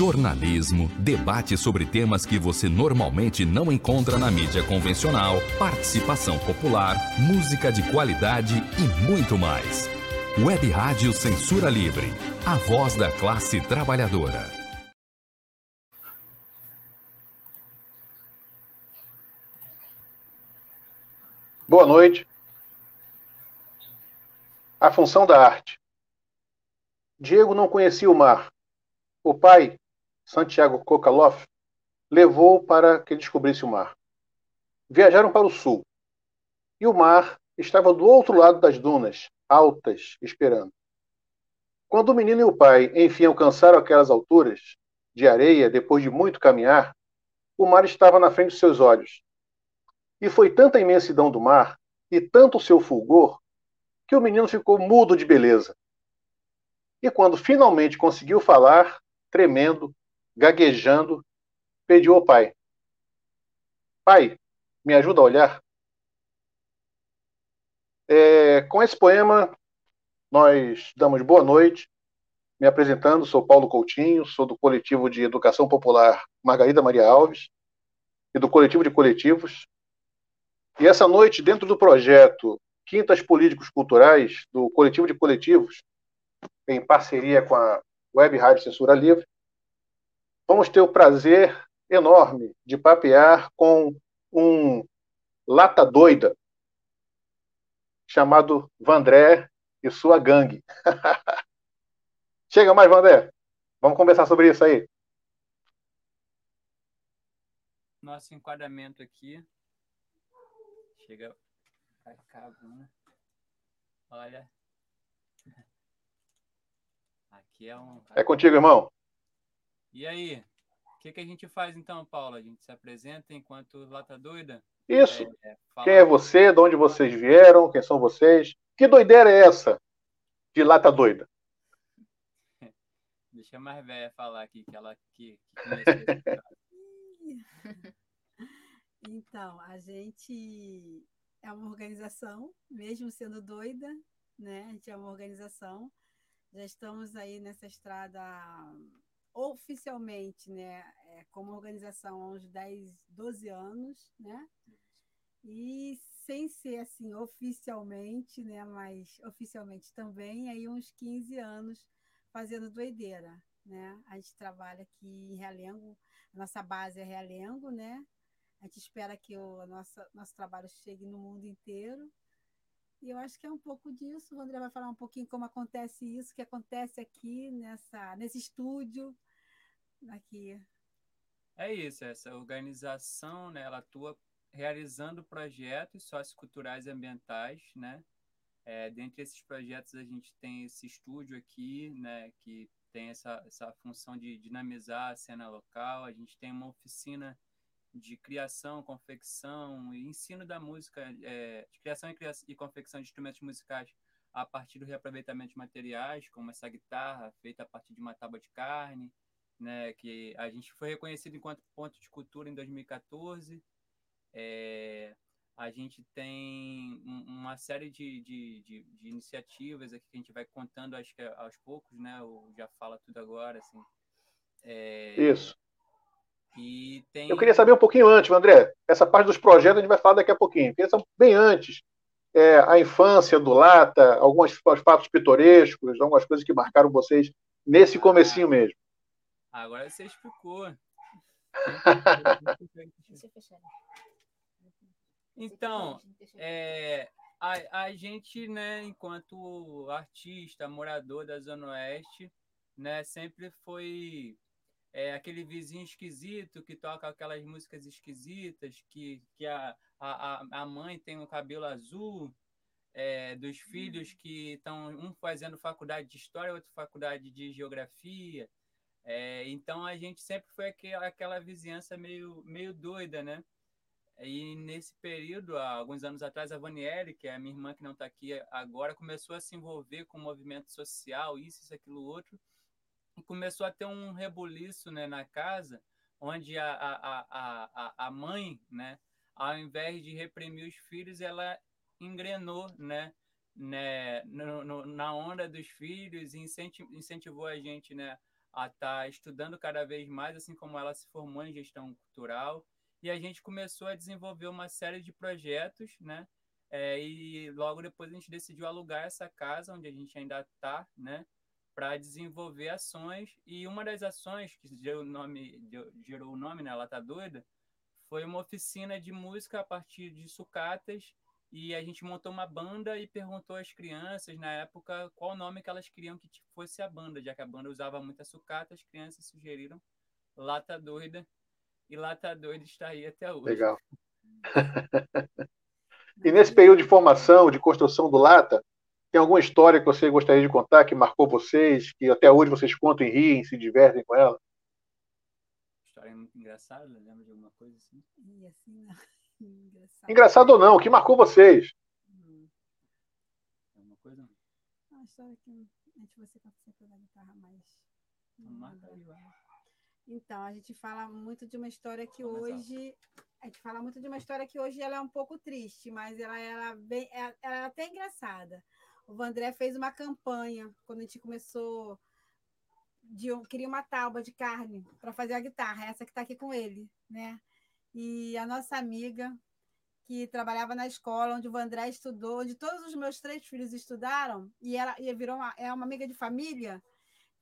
jornalismo, debate sobre temas que você normalmente não encontra na mídia convencional, participação popular, música de qualidade e muito mais. Web Rádio Censura Livre, a voz da classe trabalhadora. Boa noite. A função da arte. Diego não conhecia o mar. O pai, Santiago Kokaloff, levou-o para que descobrisse o mar. Viajaram para o sul. E o mar estava do outro lado das dunas, altas, esperando. Quando o menino e o pai enfim alcançaram aquelas alturas de areia, depois de muito caminhar, o mar estava na frente dos seus olhos. E foi tanta a imensidão do mar e tanto o seu fulgor que o menino ficou mudo de beleza. E quando finalmente conseguiu falar, tremendo, gaguejando, pediu ao pai: Pai, me ajuda a olhar? É, com esse poema, nós damos boa noite. Me apresentando, sou Paulo Coutinho, sou do coletivo de educação popular Margarida Maria Alves e do coletivo de coletivos. E essa noite, dentro do projeto Quintas Políticos Culturais, do coletivo de coletivos, em parceria com a Web Rádio Censura Livre, vamos ter o prazer enorme de papear com um lata doida chamado Vandré e sua gangue. Chega mais, Vandré. Vamos conversar sobre isso aí. Nosso enquadramento aqui. Chega cá, né? Olha. Aqui é um. É contigo, irmão. E aí? O que, que a gente faz então, Paulo? A gente se apresenta enquanto Lata Doida? Isso. É, quem é você? De onde vocês vieram? Quem são vocês? Que doideira é essa de Lata Doida? Deixa a mais velha falar aqui, que ela que, que Então, a gente é uma organização, mesmo sendo doida, né? A gente é uma organização já estamos aí nessa estrada oficialmente, né, é, como organização há uns 10, 12 anos, né? E sem ser assim oficialmente, né, mas oficialmente também, aí uns 15 anos fazendo doideira, né? A gente trabalha aqui em Realengo, nossa base é Realengo, né? A gente espera que o nosso, nosso trabalho chegue no mundo inteiro, e eu acho que é um pouco disso. O André vai falar um pouquinho como acontece isso, que acontece aqui nessa, nesse estúdio. Aqui. É isso, essa organização, né, ela atua realizando projetos socioculturais e ambientais, né? É, dentre esses projetos a gente tem esse estúdio aqui, né, que tem essa, essa função de dinamizar a cena local. A gente tem uma oficina de criação, confecção e ensino da música, é, de criação e, e confecção de instrumentos musicais a partir do reaproveitamento de materiais, como essa guitarra feita a partir de uma tábua de carne, né, que a gente foi reconhecido enquanto ponto de cultura em 2014. É, a gente tem uma série de, de, de, de, iniciativas aqui que a gente vai contando, acho que aos poucos, né? O já fala tudo agora, assim. É, Isso. Tem... Eu queria saber um pouquinho antes, André. Essa parte dos projetos a gente vai falar daqui a pouquinho. Eu queria saber bem antes. É, a infância do Lata, alguns fatos pitorescos, algumas coisas que marcaram vocês nesse ah, comecinho mesmo. Agora você explicou. então, é, a, a gente, né, enquanto artista, morador da Zona Oeste, né, sempre foi é aquele vizinho esquisito que toca aquelas músicas esquisitas, que, que a, a, a mãe tem um cabelo azul, é, dos filhos que estão um fazendo faculdade de história, outro faculdade de geografia. É, então a gente sempre foi aquela, aquela vizinhança meio, meio doida, né? E nesse período, há alguns anos atrás, a Vaniele, que é a minha irmã que não está aqui agora, começou a se envolver com o movimento social, isso, isso, aquilo, outro começou a ter um rebuliço né, na casa, onde a, a, a, a mãe, né, ao invés de reprimir os filhos, ela engrenou né, né, no, no, na onda dos filhos e incentivou a gente né, a estar tá estudando cada vez mais, assim como ela se formou em gestão cultural. E a gente começou a desenvolver uma série de projetos, né? É, e logo depois a gente decidiu alugar essa casa, onde a gente ainda está, né? Para desenvolver ações. E uma das ações que gerou o nome, gerou o nome, né? Ela tá doida, foi uma oficina de música a partir de sucatas e a gente montou uma banda e perguntou às crianças na época qual nome que elas queriam que fosse a banda, já que a banda usava muita sucata, as crianças sugeriram Lata Doida e Lata Doida está aí até hoje. Legal. e nesse período de formação, de construção do Lata, tem alguma história que você gostaria de contar que marcou vocês, que até hoje vocês contam e riem, se divertem com ela? História muito engraçada, lembra de alguma coisa assim? Assim. Engraçado. Engraçado ou não, o que marcou vocês? Hum. Uma coisa? Uma história que antes você participou da guitarra mais. Então, a gente fala muito de uma história que hoje. A gente fala muito de uma história que hoje ela é um pouco triste, mas ela, ela, bem, ela, ela é até engraçada. O Vandré fez uma campanha quando a gente começou. De, queria uma tábua de carne para fazer a guitarra, essa que está aqui com ele, né? e a nossa amiga, que trabalhava na escola onde o Vandré estudou, onde todos os meus três filhos estudaram, e ela e virou uma, é uma amiga de família,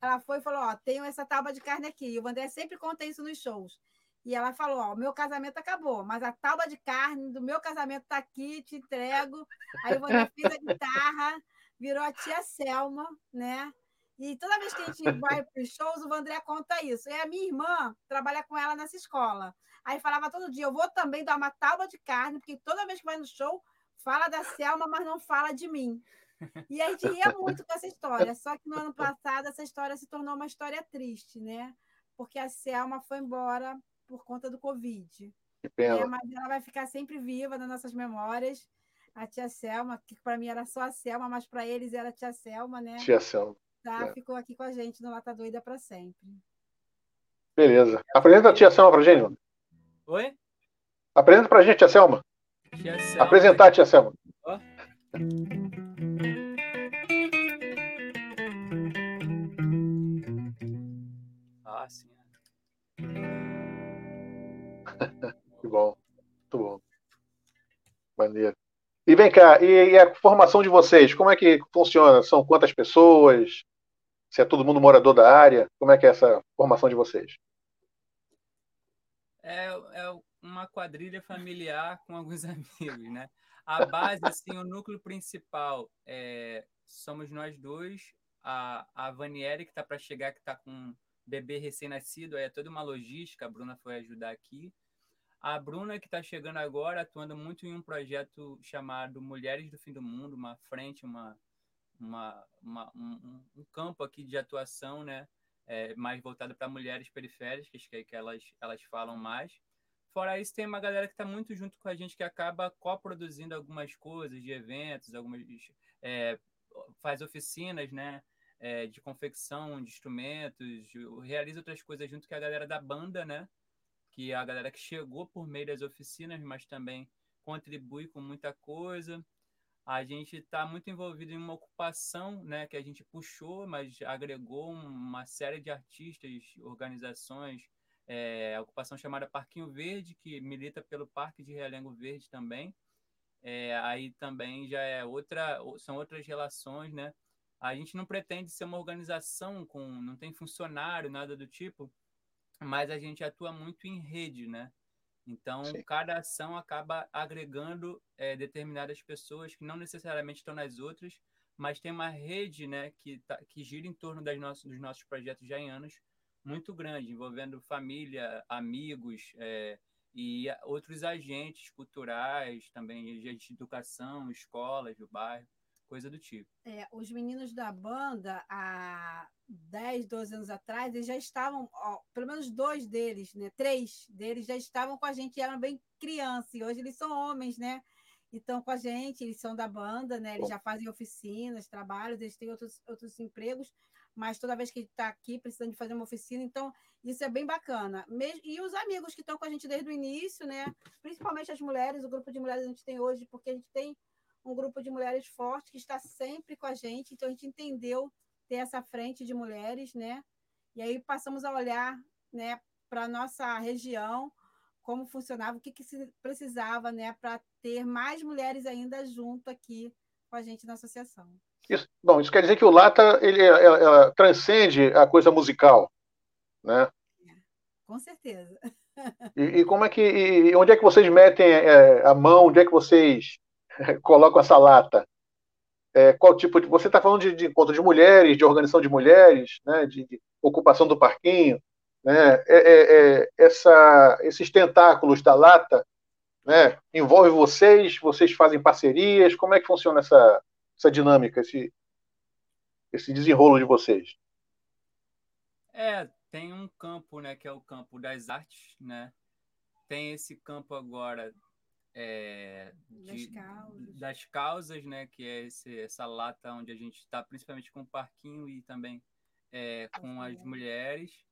ela foi e falou: Ó, tenho essa tábua de carne aqui. E o Vandré sempre conta isso nos shows. E ela falou: Ó, meu casamento acabou, mas a tábua de carne do meu casamento tá aqui, te entrego. Aí o Vandré fez a guitarra, virou a tia Selma, né? E toda vez que a gente vai para os shows, o Vandré conta isso. E a minha irmã trabalha com ela nessa escola. Aí falava todo dia, eu vou também dar uma tábua de carne, porque toda vez que vai no show, fala da Selma, mas não fala de mim. E a gente ria muito com essa história. Só que no ano passado, essa história se tornou uma história triste, né? Porque a Selma foi embora por conta do Covid. Que pena. É, mas ela vai ficar sempre viva nas nossas memórias. A tia Selma, que para mim era só a Selma, mas para eles era a tia Selma, né? Tia Selma. Tá, é. ficou aqui com a gente no Lata Doida para sempre. Beleza. Apresenta a tia Selma pra gente. Oi? Apresenta pra gente, tia Selma. Tia Selma. Apresentar a tia Selma. Oh. Ah, sim. que bom. Muito bom. Maneiro. E vem cá, e, e, a formação de vocês, como é que funciona? São quantas pessoas? Se é todo mundo morador da área? Como é que é essa formação de vocês? É, é uma quadrilha familiar com alguns amigos, né? A base, assim, o núcleo principal é, somos nós dois, a, a Vanieri, que está para chegar, que está com um bebê recém-nascido, aí é toda uma logística, a Bruna foi ajudar aqui. A Bruna, que está chegando agora, atuando muito em um projeto chamado Mulheres do Fim do Mundo, uma frente, uma, uma, uma um, um, campo aqui de atuação, né? É, mais voltado para mulheres periféricas, que, é que elas, elas falam mais. Fora isso, tem uma galera que está muito junto com a gente, que acaba coproduzindo algumas coisas de eventos, algumas é, faz oficinas, né? É, de confecção de instrumentos, realiza outras coisas junto com a galera da banda, né? Que é a galera que chegou por meio das oficinas, mas também contribui com muita coisa. A gente está muito envolvido em uma ocupação né, que a gente puxou, mas agregou uma série de artistas, organizações, é, a ocupação chamada Parquinho Verde, que milita pelo Parque de Realengo Verde também. É, aí também já é outra, são outras relações, né? A gente não pretende ser uma organização com, não tem funcionário, nada do tipo, mas a gente atua muito em rede, né? Então, Sim. cada ação acaba agregando é, determinadas pessoas que não necessariamente estão nas outras, mas tem uma rede né, que, tá, que gira em torno das nossas, dos nossos projetos já em anos muito grande, envolvendo família, amigos é, e outros agentes culturais, também agentes de educação, escolas do bairro coisa do tipo. É, os meninos da banda, há 10, 12 anos atrás, eles já estavam, ó, pelo menos dois deles, né? Três deles já estavam com a gente, eram bem crianças, e hoje eles são homens, né? Estão com a gente, eles são da banda, né? Eles já fazem oficinas, trabalhos, eles têm outros, outros empregos, mas toda vez que está aqui precisando de fazer uma oficina, então isso é bem bacana. E os amigos que estão com a gente desde o início, né? Principalmente as mulheres, o grupo de mulheres a gente tem hoje, porque a gente tem um grupo de mulheres forte que está sempre com a gente, então a gente entendeu ter essa frente de mulheres, né? E aí passamos a olhar né, para a nossa região, como funcionava, o que, que se precisava né, para ter mais mulheres ainda junto aqui com a gente na associação. Isso, bom, isso quer dizer que o Lata ele, ela, ela transcende a coisa musical, né? Com certeza. E, e como é que, e onde é que vocês metem é, a mão? Onde é que vocês colocam essa lata? É, qual tipo de. Você está falando de, de, encontro de mulheres, de organização de mulheres, né, de, de ocupação do parquinho, né, é, é, é, essa, esses tentáculos da lata né, envolve vocês, vocês fazem parcerias, como é que funciona essa, essa dinâmica, esse, esse desenrolo de vocês? É, tem um campo, né, que é o campo das artes, né? Tem esse campo agora é, de, das, causas. das causas, né? Que é esse, essa lata onde a gente está, principalmente com o parquinho e também é, com as mulheres,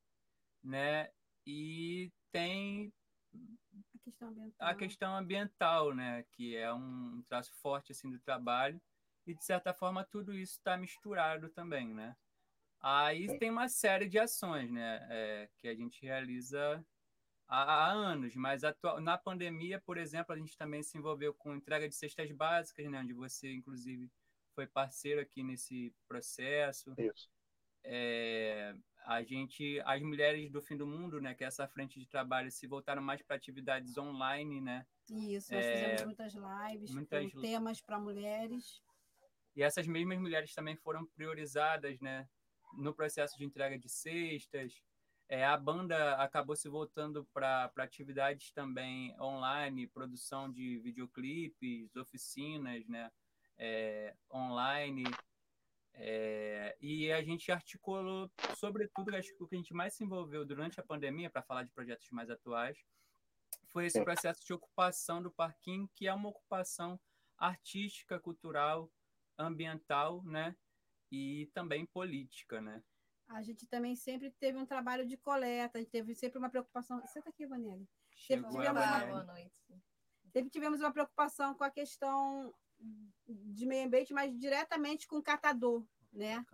né? E tem a questão ambiental, a questão ambiental né? Que é um traço forte assim do trabalho e de certa forma tudo isso está misturado também, né? Aí tem uma série de ações, né? É, que a gente realiza há, há anos, mas atual, na pandemia, por exemplo, a gente também se envolveu com entrega de cestas básicas, né, onde você, inclusive, foi parceiro aqui nesse processo. Isso. É, a gente, as mulheres do fim do mundo, né, que é essa frente de trabalho, se voltaram mais para atividades online, né? Isso, nós é, fizemos muitas lives muitas... com temas para mulheres. E essas mesmas mulheres também foram priorizadas, né, no processo de entrega de cestas, é, a banda acabou se voltando para atividades também online, produção de videoclipes, oficinas, né? É, online. É, e a gente articulou, sobretudo, acho que o que a gente mais se envolveu durante a pandemia, para falar de projetos mais atuais, foi esse processo de ocupação do parquinho, que é uma ocupação artística, cultural, ambiental, né? E também política, né? A gente também sempre teve um trabalho de coleta, a gente teve sempre uma preocupação. Senta aqui, Vanelli. Tivemos, uma... Boa noite. sempre tivemos uma preocupação com a questão de meio ambiente, mas diretamente com o catador, né?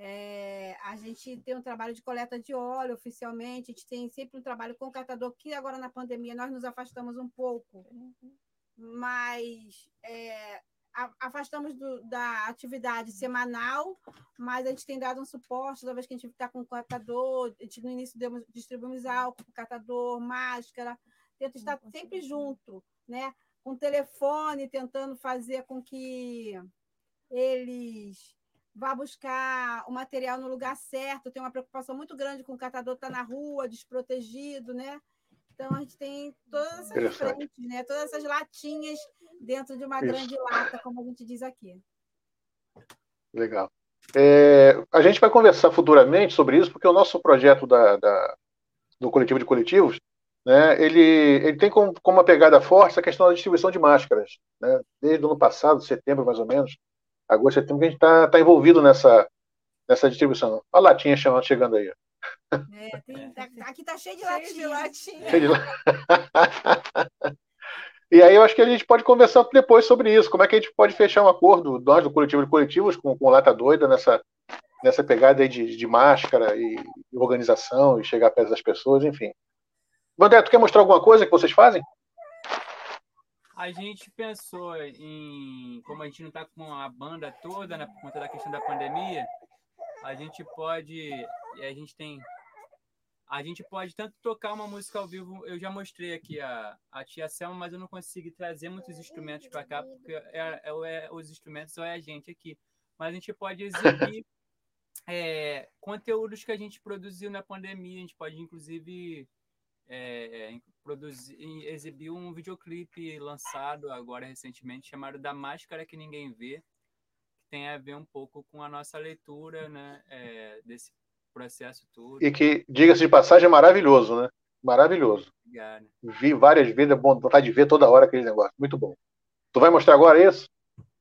É, a gente tem um trabalho de coleta de óleo oficialmente, a gente tem sempre um trabalho com o catador, que agora na pandemia nós nos afastamos um pouco, mas é, afastamos do, da atividade semanal, mas a gente tem dado um suporte toda vez que a gente está com o catador. A gente, no início demos, distribuímos álcool para o catador, máscara, tenta estar sempre junto, né? com telefone, tentando fazer com que eles vá buscar o material no lugar certo. Tem uma preocupação muito grande com o catador estar tá na rua, desprotegido, né? Então a gente tem todas essas frentes, né? Todas essas latinhas dentro de uma Isso. grande lata, como a gente diz aqui. Legal. É, a gente vai conversar futuramente sobre isso, porque o nosso projeto da, da do coletivo de coletivos, né, ele, ele tem como, como uma pegada forte a questão da distribuição de máscaras. Né? Desde o ano passado, setembro mais ou menos, agosto, setembro, que a gente está tá envolvido nessa, nessa distribuição. A latinha chegando aí. É, tem, tá, aqui tá cheio de latinha. Cheio de latinha. Cheio de... e aí eu acho que a gente pode conversar depois sobre isso. Como é que a gente pode fechar um acordo, nós do coletivo de coletivos, com, com o Lata Doida, nessa, nessa pegada aí de, de máscara e, e organização e chegar perto das pessoas, enfim. André, tu quer mostrar alguma coisa que vocês fazem? A gente pensou em, como a gente não está com a banda toda, né, por conta da questão da pandemia, a gente pode, a gente tem, a gente pode tanto tocar uma música ao vivo. Eu já mostrei aqui a, a tia Selma, mas eu não consigo trazer muitos instrumentos para cá porque é, é, é, os instrumentos ou é a gente aqui. Mas a gente pode exibir é, conteúdos que a gente produziu na pandemia. A gente pode inclusive é, produzir, exibir um videoclipe lançado agora recentemente chamado Da Máscara que Ninguém Vê tem a ver um pouco com a nossa leitura né, é, desse processo todo. E que, diga-se de passagem, é maravilhoso, né? Maravilhoso. Obrigado. Vi várias vezes, é bom vontade de ver toda hora aquele negócio. Muito bom. Tu vai mostrar agora isso?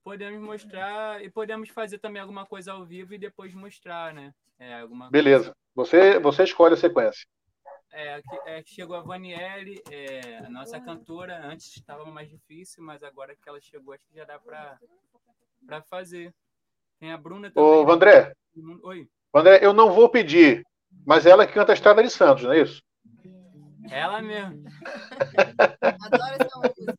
Podemos mostrar e podemos fazer também alguma coisa ao vivo e depois mostrar, né? É, alguma Beleza. Você, você escolhe a sequência. É, é, chegou a Vanielle, é, a nossa cantora. Antes estava mais difícil, mas agora que ela chegou, acho que já dá para fazer. Tem a Bruna também. Ô, Vandré. Oi. Vandré, eu não vou pedir Mas ela que canta a Estrada de Santos, não é isso? Ela mesmo. Adoro essa música.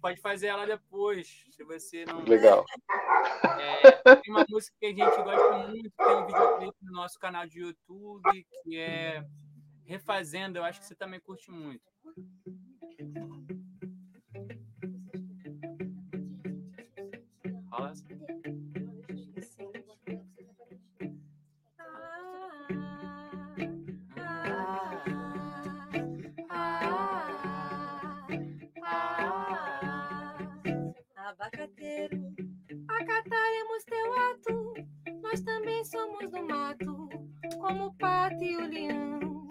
Pode fazer ela depois, se você não. Legal. É, tem uma música que a gente gosta muito, tem um videoclipe no nosso canal de YouTube, que é Refazendo, eu acho que você também curte muito. Fala assim. Abacateiro, acataremos teu ato, nós também somos do mato, como o pato e o leão.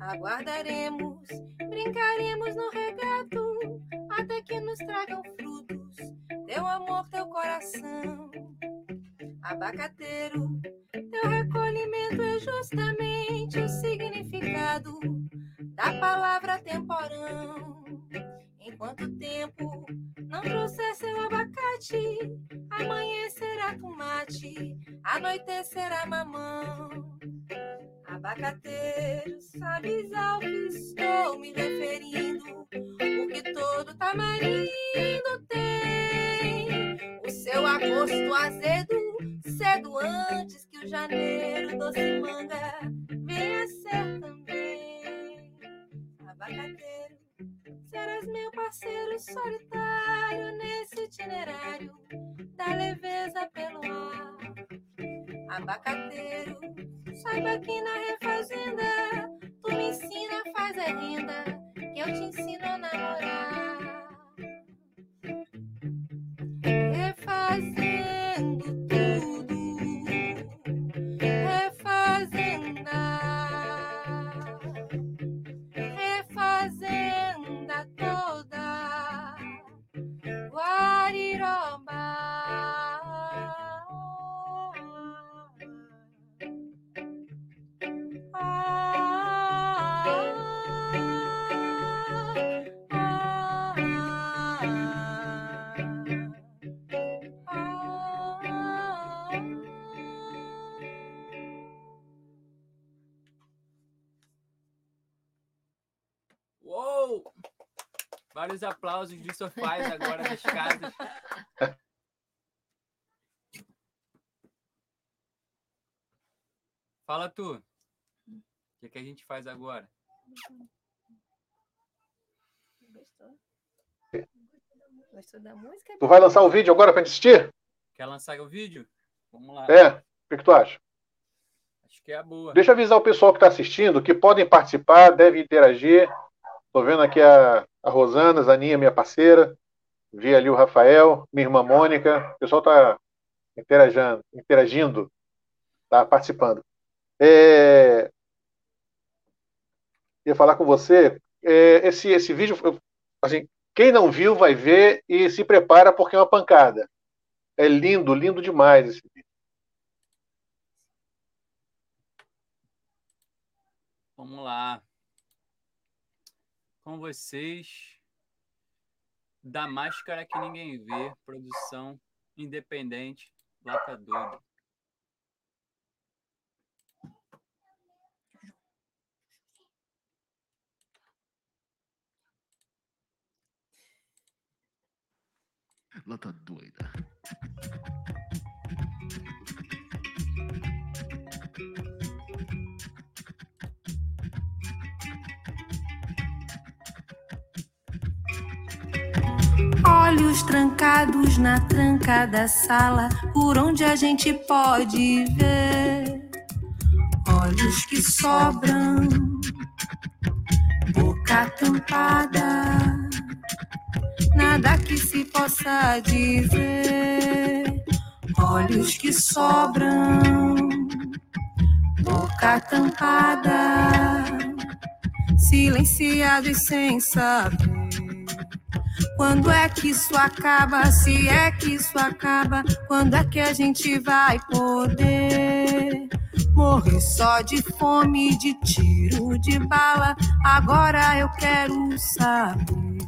Aguardaremos, brincaremos no regato, até que nos tragam frutos, teu amor, teu coração. Abacateiro, teu recolhimento é justamente o significado da palavra temporão. Enquanto tempo trouxer seu abacate, amanhecerá tomate, anoitecerá mamão. Abacateiro, sabes ao que estou me referindo, porque todo tamarindo tem o seu agosto azedo, cedo antes que o janeiro doce manga venha ser também. Abacateiro, serás meu parceiro solitário nesse itinerário da leveza pelo ar. Abacateiro, saiba que na refazenda tu me ensina, a renda, que eu te ensino a namorar. Refazendo tudo, refazenda Vários aplausos dos sofás agora das casas. Fala tu. O que, que a gente faz agora? Gostou? Gostou da música? Tu vai lançar o vídeo agora pra gente assistir? Quer lançar o vídeo? Vamos lá. É. O que, que tu acha? Acho que é a boa. Deixa eu avisar o pessoal que está assistindo que podem participar, devem interagir. Estou vendo aqui a, a Rosana, Zaninha, minha parceira. Vi ali o Rafael, minha irmã Mônica. O pessoal está interagindo, interagindo, tá participando. É... Ia falar com você. é, esse, esse vídeo, assim, quem não viu vai ver e se prepara porque é uma pancada. É lindo, lindo demais esse vídeo. Vamos lá. Com vocês, da máscara que ninguém vê, produção independente, Lata Doido. Lata doida. Olhos trancados na tranca da sala, por onde a gente pode ver. Olhos que sobram, boca tampada, nada que se possa dizer. Olhos que sobram, boca tampada, silenciados sem saber. Quando é que isso acaba? Se é que isso acaba, quando é que a gente vai poder morrer só de fome, de tiro, de bala? Agora eu quero saber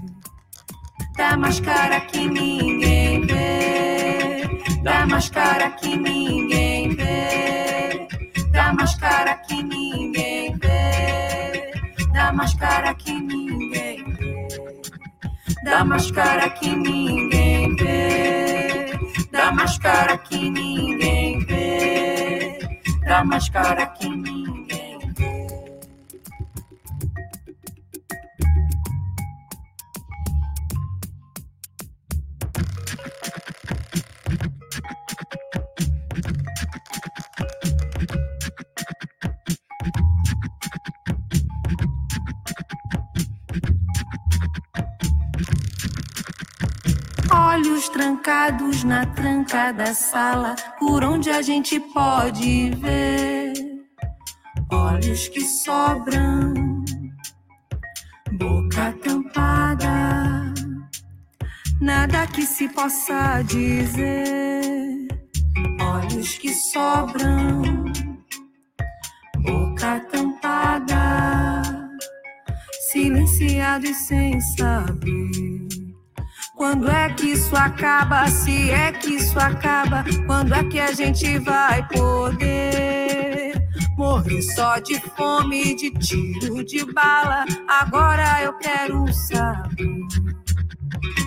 da máscara que ninguém vê, da máscara que ninguém máscara que ninguém vê, da máscara que ninguém vê, da máscara que ninguém na tranca da sala, por onde a gente pode ver. Olhos que sobram, boca tampada, nada que se possa dizer. Olhos que sobram, boca tampada, silenciado e sem saber. Quando é que isso acaba? Se é que isso acaba, quando é que a gente vai poder morrer só de fome, de tiro de bala? Agora eu quero saber.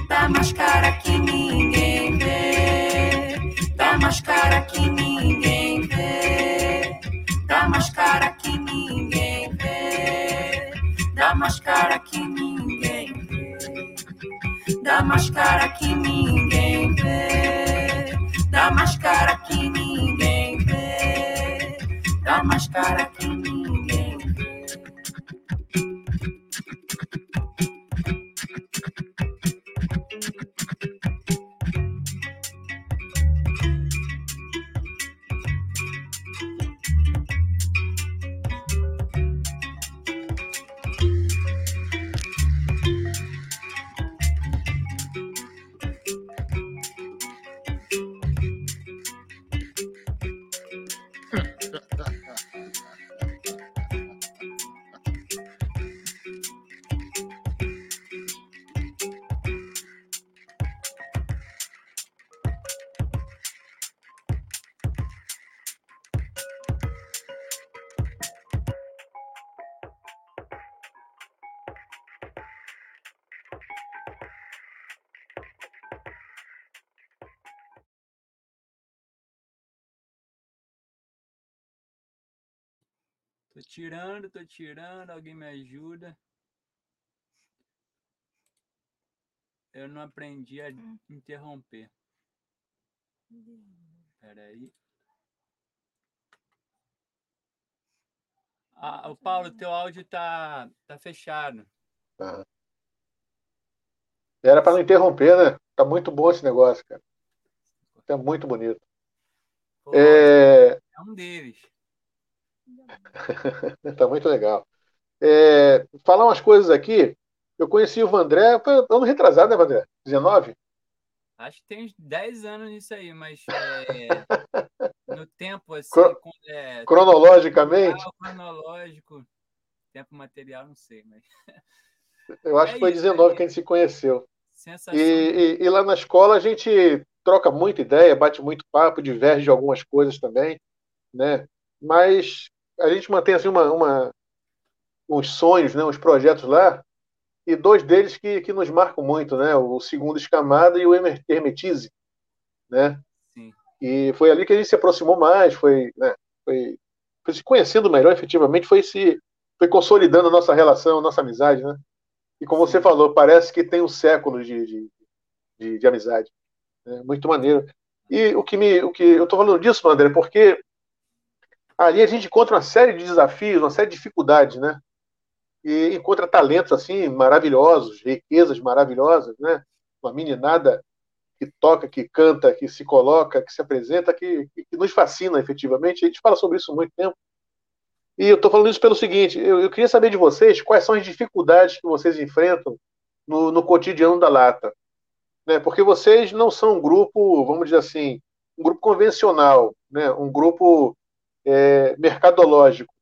Da máscara que ninguém vê, da máscara que ninguém vê, da máscara que ninguém vê, da máscara que ninguém vê da máscara que ninguém vê, da máscara que ninguém vê, da máscara que ninguém Tô tirando, tô tirando, alguém me ajuda. Eu não aprendi a interromper. Peraí. Ah, o Paulo, teu áudio tá, tá fechado. Tá. Era para não interromper, né? Tá muito bom esse negócio, cara. Tá muito bonito. Pô, É, é um deles. tá muito legal. É, falar umas coisas aqui. Eu conheci o Vandré, foi ano retrasado, né, Vandré? 19? Acho que tem uns 10 anos nisso aí, mas é, no tempo, assim, Cro- é, Cronologicamente, tempo cronológico, tempo material, não sei, mas eu acho é que foi isso, 19 é que a gente se conheceu. E, e- e lá na escola a gente troca muita ideia, bate muito papo, diverge de algumas coisas também, né? Mas a gente mantém assim uma, uma- uns sonhos, né? Uns projetos lá, e dois deles que, que nos marcam muito, né? O segundo Escamada e o Herme- Hermetise, né? sim. E foi ali que a gente se aproximou mais, foi, né? Foi, foi se conhecendo melhor, efetivamente, foi se foi consolidando a nossa relação, a nossa amizade, né? E como você falou, parece que tem um século de, de, de, de amizade. né? Muito maneiro. E o que me, o que eu estou falando disso, André, porque ali a gente encontra uma série de desafios, uma série de dificuldades, né? E encontra talentos assim maravilhosos, riquezas maravilhosas, né? Uma meninada que toca, que canta, que se coloca, que se apresenta, que, que nos fascina efetivamente. A gente fala sobre isso há muito tempo. E eu estou falando isso pelo seguinte: eu, eu queria saber de vocês quais são as dificuldades que vocês enfrentam no, no cotidiano da Lata. Né? Porque vocês não são um grupo, vamos dizer assim, um grupo convencional, né? um grupo é, mercadológico.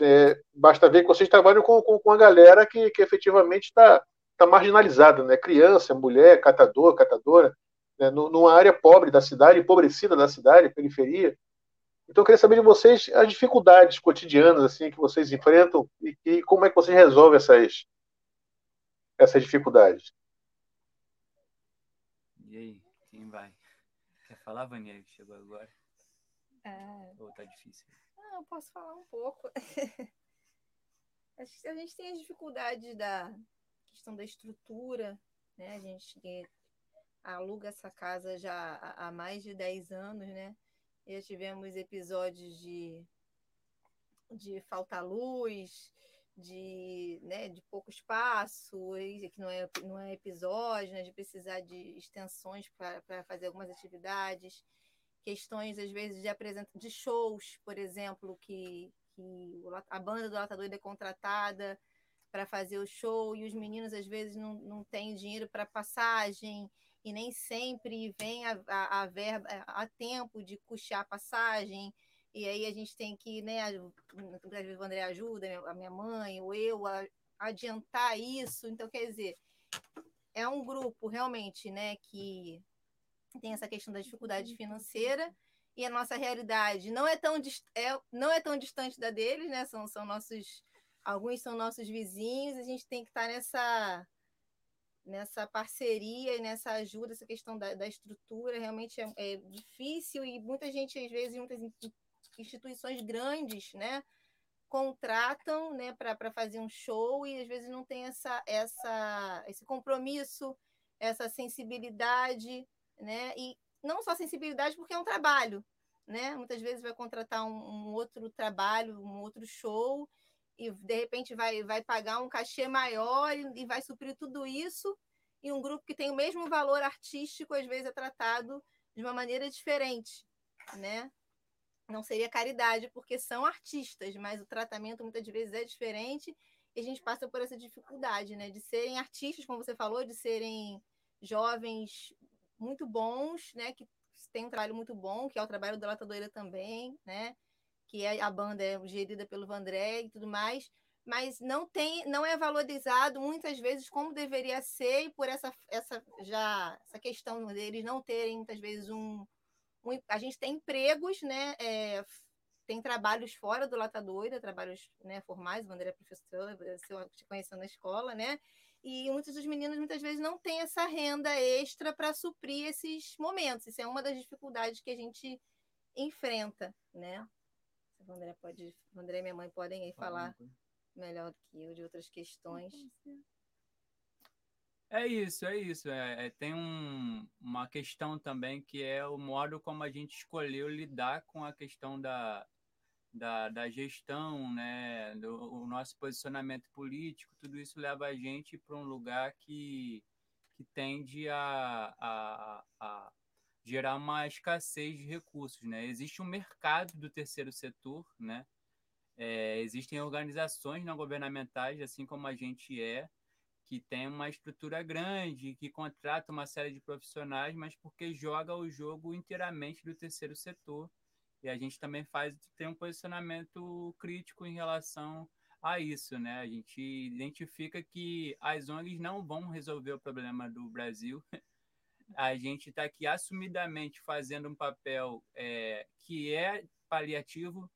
É, basta ver que vocês trabalham com, com, com a galera que, que efetivamente está tá marginalizada, né? criança, mulher, catador, catadora, né? numa área pobre da cidade, empobrecida da cidade, periferia. Então eu queria saber de vocês as dificuldades cotidianas assim que vocês enfrentam e, e como é que vocês resolvem essas essas dificuldades. E aí, quem vai? Quer falar, Vania, que chegou agora? É... Ou tá difícil? Não, eu posso falar um pouco. a gente tem as dificuldades da questão da estrutura, né? A gente aluga essa casa já há mais de 10 anos, né? E já tivemos episódios de, de falta luz, de, né, de pouco espaço, que não é, não é episódio, né, de precisar de extensões para fazer algumas atividades, questões, às vezes, de, apresenta de shows, por exemplo, que, que a banda do Latador é contratada para fazer o show e os meninos, às vezes, não, não têm dinheiro para passagem e nem sempre vem a, a, a verba a tempo de custear a passagem e aí a gente tem que, né, às vezes o André ajuda, a minha mãe, ou eu, a adiantar isso. Então, quer dizer, é um grupo realmente, né, que tem essa questão da dificuldade financeira e a nossa realidade não é tão, é, não é tão distante da deles, né? São, são nossos, alguns são nossos vizinhos, a gente tem que estar nessa nessa parceria e nessa ajuda, essa questão da, da estrutura realmente é, é, difícil e muita gente, às vezes, muitas instituições grandes, né? contratam né, para fazer um show e às vezes não tem essa, essa, esse compromisso, essa sensibilidade, né? E não só sensibilidade, porque é um trabalho, né? Muitas vezes vai contratar um, um outro trabalho, um outro show, e de repente vai, vai pagar um cachê maior e, e vai suprir tudo isso, e um grupo que tem o mesmo valor artístico, às vezes é tratado de uma maneira diferente, né? não seria caridade, porque são artistas, mas o tratamento muitas vezes é diferente e a gente passa por essa dificuldade, né? De serem artistas, como você falou, de serem jovens muito bons, né? Que tem um trabalho muito bom, que é o trabalho do Latadoira também, né? Que é, a banda é gerida pelo Vandré e tudo mais, mas não tem, não é valorizado muitas vezes como deveria ser e por essa, essa já essa questão deles não terem muitas vezes um um, a gente tem empregos, né? É, tem trabalhos fora do Lata Doida, trabalhos né, formais, o André é professor, eu te conhecendo na escola, né? E muitos dos meninos muitas vezes não têm essa renda extra para suprir esses momentos. Isso é uma das dificuldades que a gente enfrenta, né? O André pode, o André e minha mãe podem aí falar melhor do que eu de outras questões. É isso, é isso. É, é, tem um, uma questão também que é o modo como a gente escolheu lidar com a questão da, da, da gestão, né? Do, o nosso posicionamento político, tudo isso leva a gente para um lugar que, que tende a, a, a gerar uma escassez de recursos, né? Existe um mercado do terceiro setor, né? É, existem organizações não governamentais, assim como a gente é, que tem uma estrutura grande, que contrata uma série de profissionais, mas porque joga o jogo inteiramente do terceiro setor. E a gente também faz tem um posicionamento crítico em relação a isso, né? A gente identifica que as ONGs não vão resolver o problema do Brasil. A gente está aqui assumidamente fazendo um papel é, que é paliativo,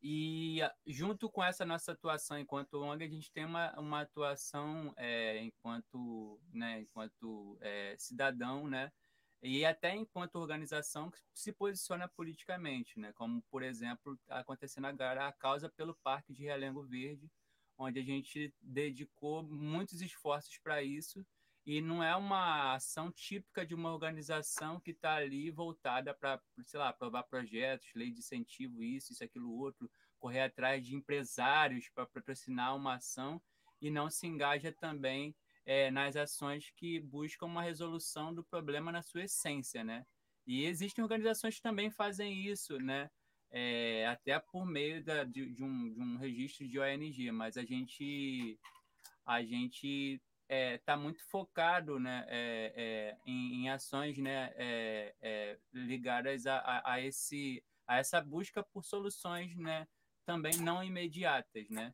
e junto com essa nossa atuação enquanto ONG, a gente tem uma, uma atuação é, enquanto, né, enquanto é, cidadão, né, e até enquanto organização que se posiciona politicamente, né, como, por exemplo, acontecendo agora a causa pelo Parque de Realengo Verde, onde a gente dedicou muitos esforços para isso, e não é uma ação típica de uma organização que está ali voltada para, sei lá, aprovar projetos, lei de incentivo, isso, isso, aquilo, outro, correr atrás de empresários para patrocinar uma ação. E não se engaja também é, nas ações que buscam uma resolução do problema na sua essência, né? E existem organizações que também fazem isso, né? É, até por meio da, de, de, um, de um registro de ONG, mas a gente a gente está é, tá muito focado né, é, é, em, em, ações né, é, é, ligadas a, a, a, esse, a essa busca por soluções né, também não imediatas. Né?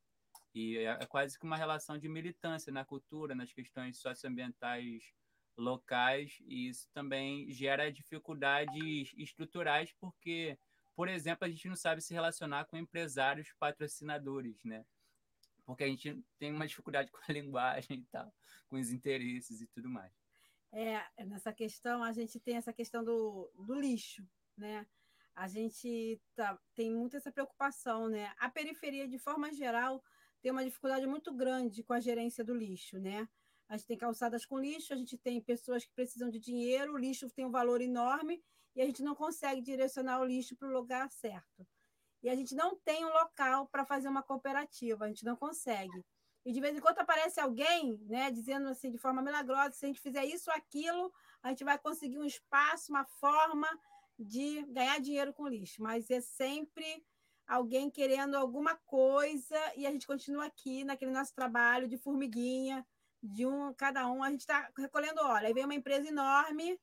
E é, é quase que uma relação de militância na cultura, nas questões socioambientais locais, e isso também gera dificuldades estruturais, porque, por exemplo, a gente não sabe se relacionar com empresários patrocinadores, né? porque a gente tem uma dificuldade com a linguagem e tal, com os interesses e tudo mais. É, nessa questão, a gente tem essa questão do, do lixo, né? A gente tá, tem muito essa preocupação, né? A periferia, de forma geral, tem uma dificuldade muito grande com a gerência do lixo, né? A gente tem calçadas com lixo, a gente tem pessoas que precisam de dinheiro, o lixo tem um valor enorme e a gente não consegue direcionar o lixo para o lugar certo. E a gente não tem um local para fazer uma cooperativa, a gente não consegue. E de vez em quando aparece alguém, né, dizendo assim de forma milagrosa, se a gente fizer isso aquilo, a gente vai conseguir um espaço, uma forma de ganhar dinheiro com lixo. Mas é sempre alguém querendo alguma coisa e a gente continua aqui naquele nosso trabalho de formiguinha, de um cada um, a gente está recolhendo óleo. Aí vem uma empresa enorme,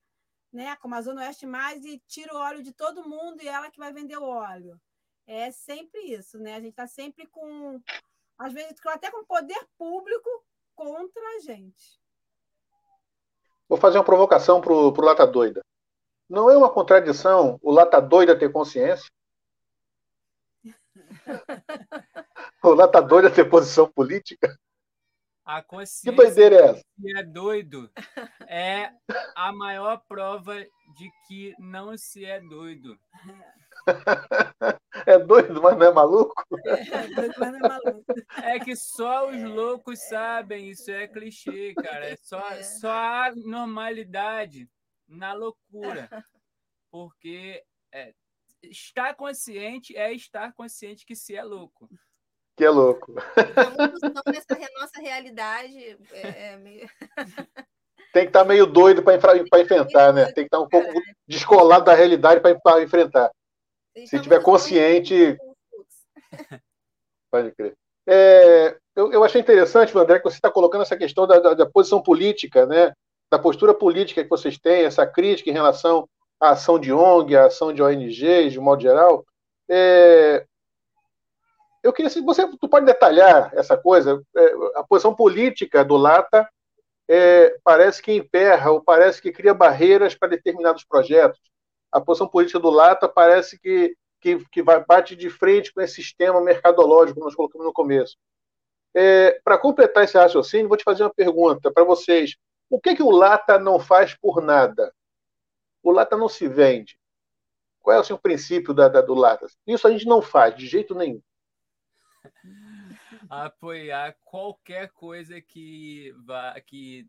né, como a Zona Oeste Mais, e tira o óleo de todo mundo e ela que vai vender o óleo. É sempre isso, né? A gente está sempre com, às vezes, até com poder público contra a gente. Vou fazer uma provocação para o Lata Doida. Não é uma contradição o Lata Doida ter consciência? O Lata Doida ter posição política? A consciência que doideira é essa? que é doido é a maior prova de que não se é doido. É doido, mas não é maluco? É, doido, mas não é maluco. É que só os loucos sabem, isso é clichê, cara. É só, só há normalidade na loucura. Porque é, estar consciente é estar consciente que se é louco. Que é louco. A nessa nossa realidade é, é meio... Tem que estar meio doido para enfrentar, né? Tem que estar um pouco descolado da realidade para enfrentar. Se tiver consciente. Pode crer. É, eu, eu, achei interessante, André, que você está colocando essa questão da, da, da, posição política, né? da postura política que vocês têm, essa crítica em relação à ação de ONG, à ação de ONGs, de modo geral. É, eu queria se você tu pode detalhar essa coisa, é, a posição política do Lata é, parece que emperra ou parece que cria barreiras para determinados projetos a posição política do Lata parece que, que, que vai, bate de frente com esse sistema mercadológico que nós colocamos no começo. É, para completar esse raciocínio, vou te fazer uma pergunta para vocês. O que, que o Lata não faz por nada? O Lata não se vende. Qual é assim, o princípio da, da, do Lata? Isso a gente não faz, de jeito nenhum. Apoiar qualquer coisa que, vá, que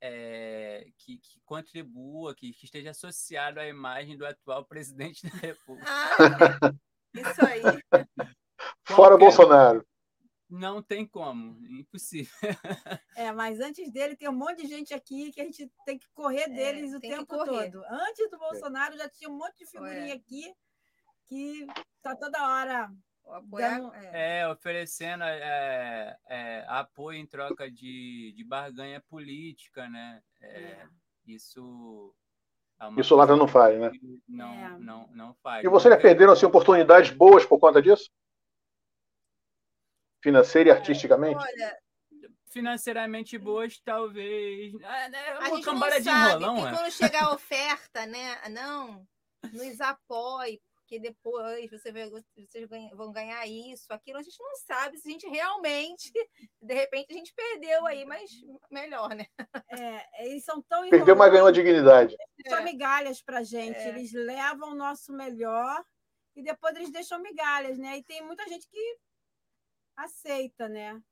é, que, que, contribua, que, que, esteja associado à imagem do atual presidente da República. Ah, isso aí. Fora Qualquer... Bolsonaro. Não tem como, impossível. É, mas antes dele tem um monte de gente aqui que a gente tem que correr é, deles é, o tempo todo. Antes do Bolsonaro já tinha um monte de figurinha aqui que tá toda hora Apoiar, é. é. oferecendo é, é, apoio em troca de, de barganha política, né? É, é. isso. É isso o Lata não faz, né? Não, não, não faz. E vocês já perderam assim, oportunidades boas por conta disso? Financeira e artisticamente? Olha, financeiramente boas, talvez. É uma a gente não sabe, de enrolão, é. quando chegar a oferta, né? Não, nos apoie, porque depois você vai, vocês vão ganhar isso, aquilo. A gente não sabe se a gente realmente, de repente, a gente perdeu aí, mas melhor, né? É, eles são tão Perdeu, mas ganhou a dignidade. São é. migalhas para gente. É. Eles levam o nosso melhor e depois eles deixam migalhas, né? E tem muita gente que aceita, né?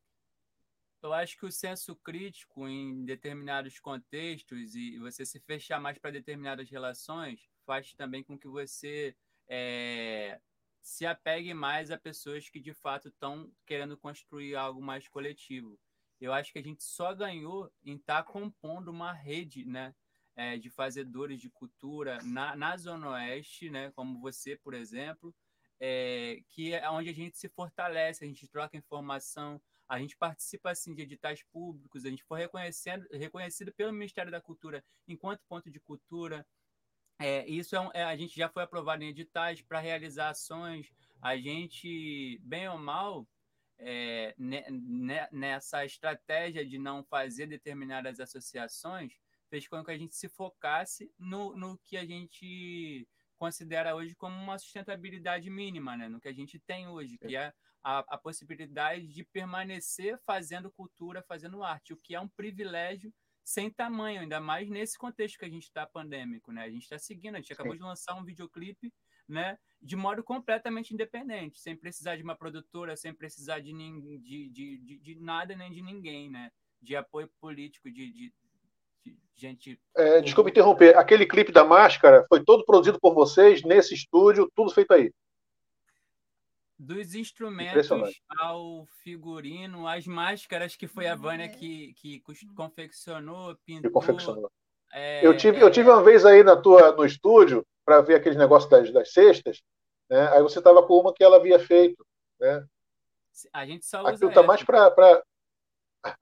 Eu acho que o senso crítico em determinados contextos e você se fechar mais para determinadas relações faz também com que você é, se apegue mais a pessoas que de fato estão querendo construir algo mais coletivo. Eu acho que a gente só ganhou em estar tá compondo uma rede, né? É, de fazedores de cultura na, na Zona Oeste, né, como você, por exemplo, é, que é onde a gente se fortalece, a gente troca informação, a gente participa assim, de editais públicos, a gente foi reconhecendo, reconhecido pelo Ministério da Cultura enquanto ponto de cultura, é, isso é, um, é, a gente já foi aprovado em editais para realizar ações. A gente, bem ou mal, é, nessa estratégia de não fazer determinadas associações, fez com que a gente se focasse no, no que a gente considera hoje como uma sustentabilidade mínima, né? no que a gente tem hoje, que é a, a possibilidade de permanecer fazendo cultura, fazendo arte, o que é um privilégio sem tamanho, ainda mais nesse contexto que a gente está pandêmico, né? A gente está seguindo, a gente acabou de lançar um videoclipe, né? De modo completamente independente, sem precisar de uma produtora, sem precisar de, de, de, de, de nada nem de ninguém, né? De apoio político, de, de gente. É, desculpa interromper. Aquele clipe da máscara foi todo produzido por vocês nesse estúdio, tudo feito aí dos instrumentos ao figurino, as máscaras que foi a Vânia é. que, que confeccionou, pintou. Que confeccionou. É, eu, tive, é... eu tive uma vez aí na tua, no estúdio para ver aqueles negócios das, das cestas, né? aí você estava com uma que ela havia feito. Né? A gente só usa Aquilo está mais para.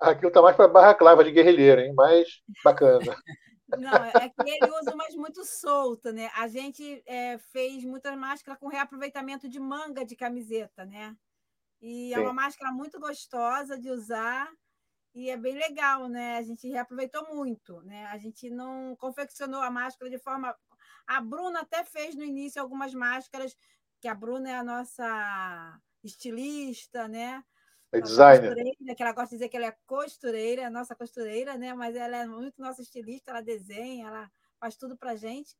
Aquilo tá mais para barra clava de guerrilheiro, hein? Mais bacana. Não, é que ele usa umas muito solta, né? A gente é, fez muitas máscaras com reaproveitamento de manga de camiseta, né? E Sim. é uma máscara muito gostosa de usar e é bem legal, né? A gente reaproveitou muito, né? A gente não confeccionou a máscara de forma. A Bruna até fez no início algumas máscaras, que a Bruna é a nossa estilista, né? É designer. Que ela gosta de dizer que ela é costureira, nossa costureira, né? Mas ela é muito nossa estilista, ela desenha, ela faz tudo pra gente.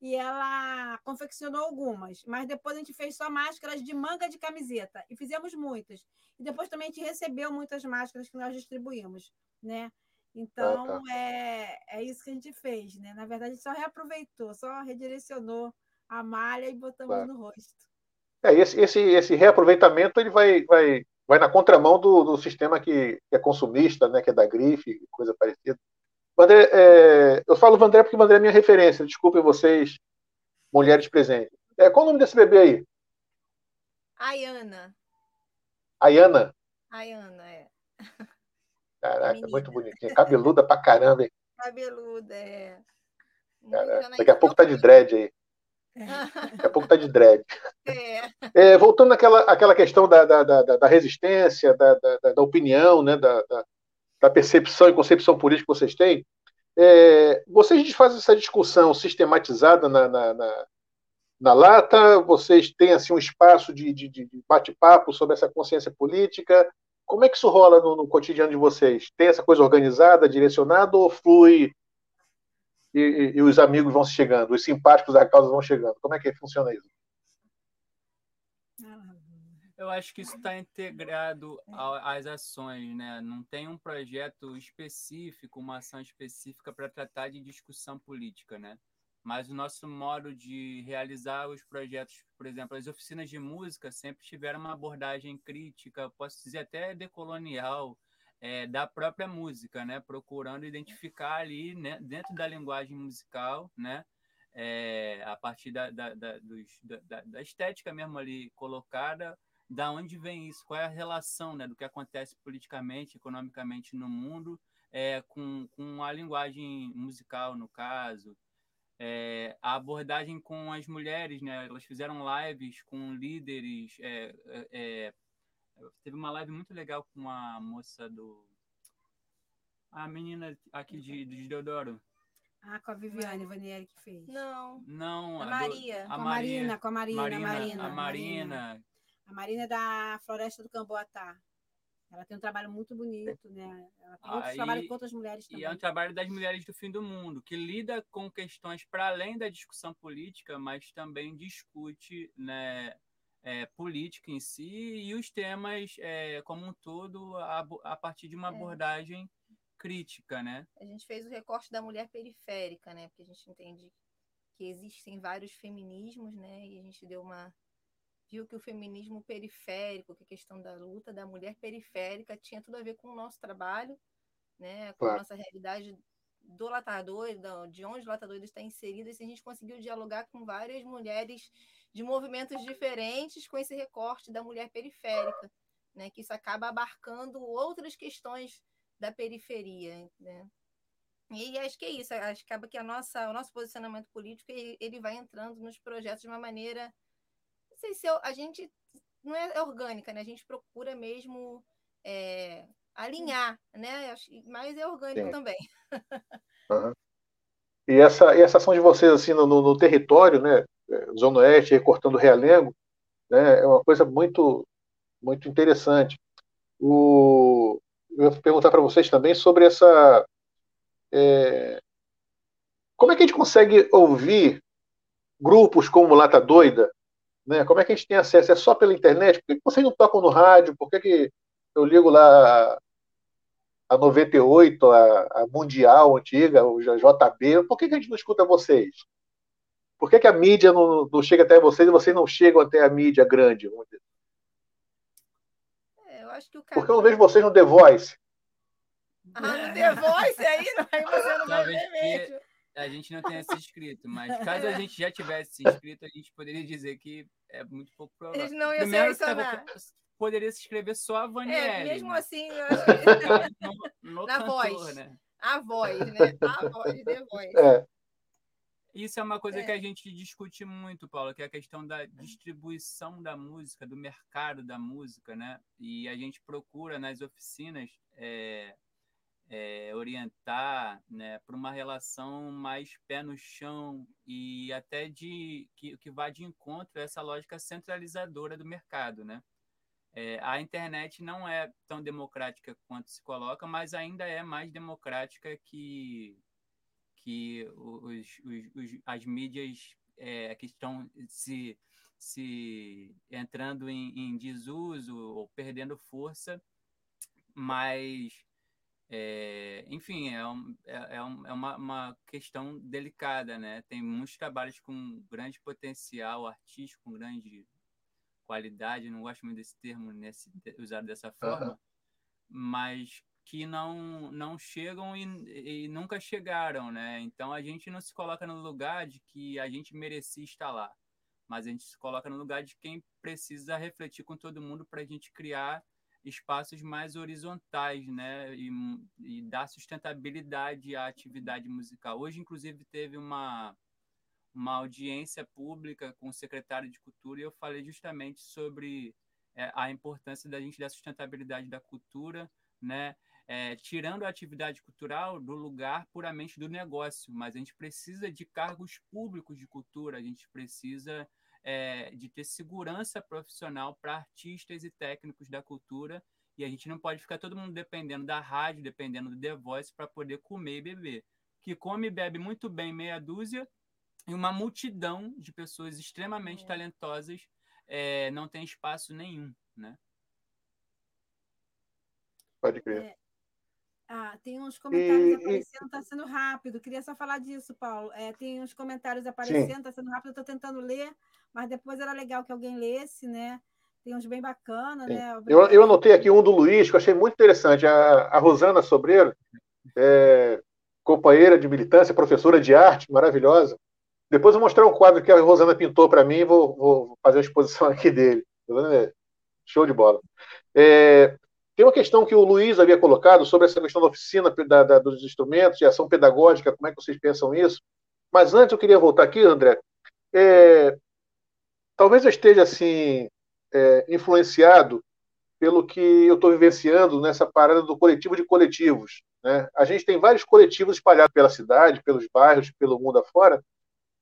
E ela confeccionou algumas, mas depois a gente fez só máscaras de manga de camiseta e fizemos muitas. E depois também a gente recebeu muitas máscaras que nós distribuímos, né? Então ah, tá. é, é isso que a gente fez, né? Na verdade, a gente só reaproveitou, só redirecionou a malha e botamos claro. no rosto. É, esse, esse, esse reaproveitamento ele vai, vai vai na contramão do, do sistema que, que, é consumista, né, que é da grife, coisa parecida. Vandré, é, eu falo Vandré porque Vandré é minha referência, desculpem vocês, mulheres presentes. É, qual o nome desse bebê aí? Ayana. Ayana? Ayana, é. Caraca, Menina. muito bonitinha. Cabeluda pra caramba, hein? Cabeluda, é. Caraca, daqui a pouco tá de dread aí. Daqui a pouco tá de dread. É. É, voltando àquela, àquela questão da, da, da, da resistência, da, da, da, opinião, né, da, da, percepção e concepção política que vocês têm, é, vocês fazem essa discussão sistematizada na, na, na, na, lata? Vocês têm assim, um espaço de, de, de bate-papo sobre essa consciência política? Como é que isso rola no, no cotidiano de vocês? Tem essa coisa organizada, direcionada ou flui e, e, os amigos vão chegando, os simpáticos da causa vão chegando. Como é que funciona isso? Eu acho que isso está integrado às ações, né? Não tem um projeto específico, uma ação específica para tratar de discussão política, né? Mas o nosso modo de realizar os projetos, por exemplo, as oficinas de música sempre tiveram uma abordagem crítica, posso dizer até decolonial, é, da própria música, né? Procurando identificar ali, né, dentro da linguagem musical, né? É, a partir da, da, da, dos, da, estética mesmo ali colocada, da onde vem isso, qual é a relação né, do que acontece politicamente, economicamente no mundo é, com, com a linguagem musical, no caso. É, a abordagem com as mulheres, né, elas fizeram lives com líderes é, é, é Teve uma live muito legal com a moça do. A menina aqui de, de Deodoro. Ah, com a Viviane Vanieri que fez. Não. Não, a, a Maria. Do, a com a Marina, com a Marina, Marina, Marina. A Marina. A Marina é da Floresta do Camboatá. Ela tem um trabalho muito bonito, né? Ela tem outros trabalhos com outras mulheres também. E é um trabalho das mulheres do fim do mundo, que lida com questões para além da discussão política, mas também discute né, é, política em si e os temas é, como um todo a, a partir de uma é. abordagem crítica, né? A gente fez o recorte da mulher periférica, né? Porque a gente entende que existem vários feminismos, né? E a gente deu uma viu que o feminismo periférico, que a questão da luta da mulher periférica tinha tudo a ver com o nosso trabalho, né? Com claro. a nossa realidade do latador, de onde o latador está inserido, e se a gente conseguiu dialogar com várias mulheres de movimentos diferentes com esse recorte da mulher periférica, né? Que isso acaba abarcando outras questões da periferia, né? E acho que é isso, acho que acaba que a nossa, o nosso posicionamento político ele vai entrando nos projetos de uma maneira, não sei se eu, a gente não é orgânica, né? A gente procura mesmo é, alinhar, né? Mas é orgânico Sim. também. Uhum. E essa, e essa ação de vocês assim no, no, no território, né? Zona Oeste, recortando Realengo, né, é uma coisa muito, muito interessante. O, eu ia perguntar para vocês também sobre essa, É... Como é que a gente consegue ouvir grupos como Lata Doida? Né? Como é que a gente tem acesso? É só pela internet? Por que vocês não tocam no rádio? Por que, que eu ligo lá a 98, a, a Mundial antiga, o JB? Por que, que a gente não escuta vocês? Por que, que a mídia não, não, chega até vocês e vocês não chegam até a mídia grande? É, eu acho que o Porque eu não vejo vocês no The Voice. Ah, no The Voice aí, aí você não vai ver mesmo. A gente não tenha se inscrito, mas caso a gente já tivesse se inscrito, a gente poderia dizer que é muito pouco provável. Eles não iam Primeiro, selecionar. Poderia se inscrever só a Vanielle. É, mesmo né? assim, eu acho que... no, no Na cantor, voz. Né? A voz, né? A voz, The Voice. É. Isso é uma coisa é. que a gente discute muito, Paulo, que é a questão da distribuição da música, do mercado da música, né? E a gente procura nas oficinas é, é, orientar né, para uma relação mais pé no chão e até de que, que vá de encontro a essa lógica centralizadora do mercado, né? É, a internet não é tão democrática quanto se coloca, mas ainda é mais democrática que que os, os, os as mídias é, que estão se, se entrando em, em desuso ou perdendo força, mas é, enfim, é, um, é, é, é uma, uma, questão delicada, né? Tem muitos trabalhos com grande potencial artístico, com grande qualidade, não gosto muito desse termo nesse, usado dessa forma, uhum. mas que não, não chegam e, e, nunca chegaram, né? Então a gente não se coloca no lugar de que a gente merecia estar lá, mas a gente se coloca no lugar de quem precisa refletir com todo mundo para a gente criar espaços mais horizontais, né? E, e dar sustentabilidade à atividade musical. Hoje, inclusive, teve uma uma audiência pública com o secretário de Cultura e eu falei justamente sobre é, a importância da gente dar sustentabilidade da cultura, né? É, tirando a atividade cultural do lugar puramente do negócio, mas a gente precisa de cargos públicos de cultura, a gente precisa é, de ter segurança profissional para artistas e técnicos da cultura, e a gente não pode ficar todo mundo dependendo da rádio, dependendo do The Voice para poder comer e beber. Que come e bebe muito bem meia dúzia, e uma multidão de pessoas extremamente é. talentosas é, não tem espaço nenhum, né? Pode crer. É, ah, tem uns comentários e, aparecendo, está sendo rápido. Queria só falar disso, Paulo. É, tem uns comentários aparecendo, está sendo rápido, estou tentando ler, mas depois era legal que alguém lesse, né? Tem uns bem bacanas, né? Eu, eu, anotei aqui um do Luiz, que eu achei muito interessante. A, a Rosana Sobreiro, é, companheira de militância, professora de arte, maravilhosa. Depois eu vou mostrar um quadro que a Rosana pintou para mim e vou, vou, fazer uma exposição aqui dele. Show de bola. É, tem uma questão que o Luiz havia colocado sobre essa questão da oficina da, da, dos instrumentos e ação pedagógica, como é que vocês pensam isso? Mas antes eu queria voltar aqui, André. É, talvez eu esteja assim é, influenciado pelo que eu estou vivenciando nessa parada do coletivo de coletivos. Né? A gente tem vários coletivos espalhados pela cidade, pelos bairros, pelo mundo afora,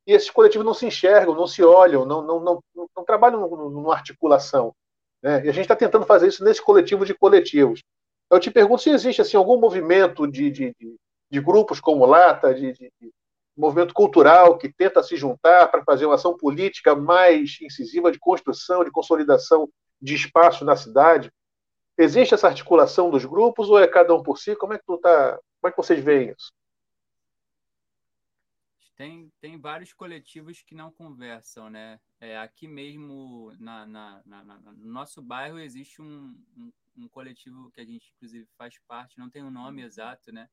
e esses coletivos não se enxergam, não se olham, não, não, não, não trabalham numa articulação. Né? E a gente está tentando fazer isso nesse coletivo de coletivos. Eu te pergunto se existe assim, algum movimento de, de, de, grupos como Lata, de, de, movimento cultural que tenta se juntar para fazer uma ação política mais incisiva de construção, de consolidação de espaço na cidade. Existe essa articulação dos grupos ou é cada um por si? Como é que tu tá? Como é que vocês veem isso? Tem, tem vários coletivos que não conversam, né? É, aqui mesmo na, na, na, no nosso bairro existe um, um, um, coletivo que a gente inclusive faz parte, não tem um nome exato, né?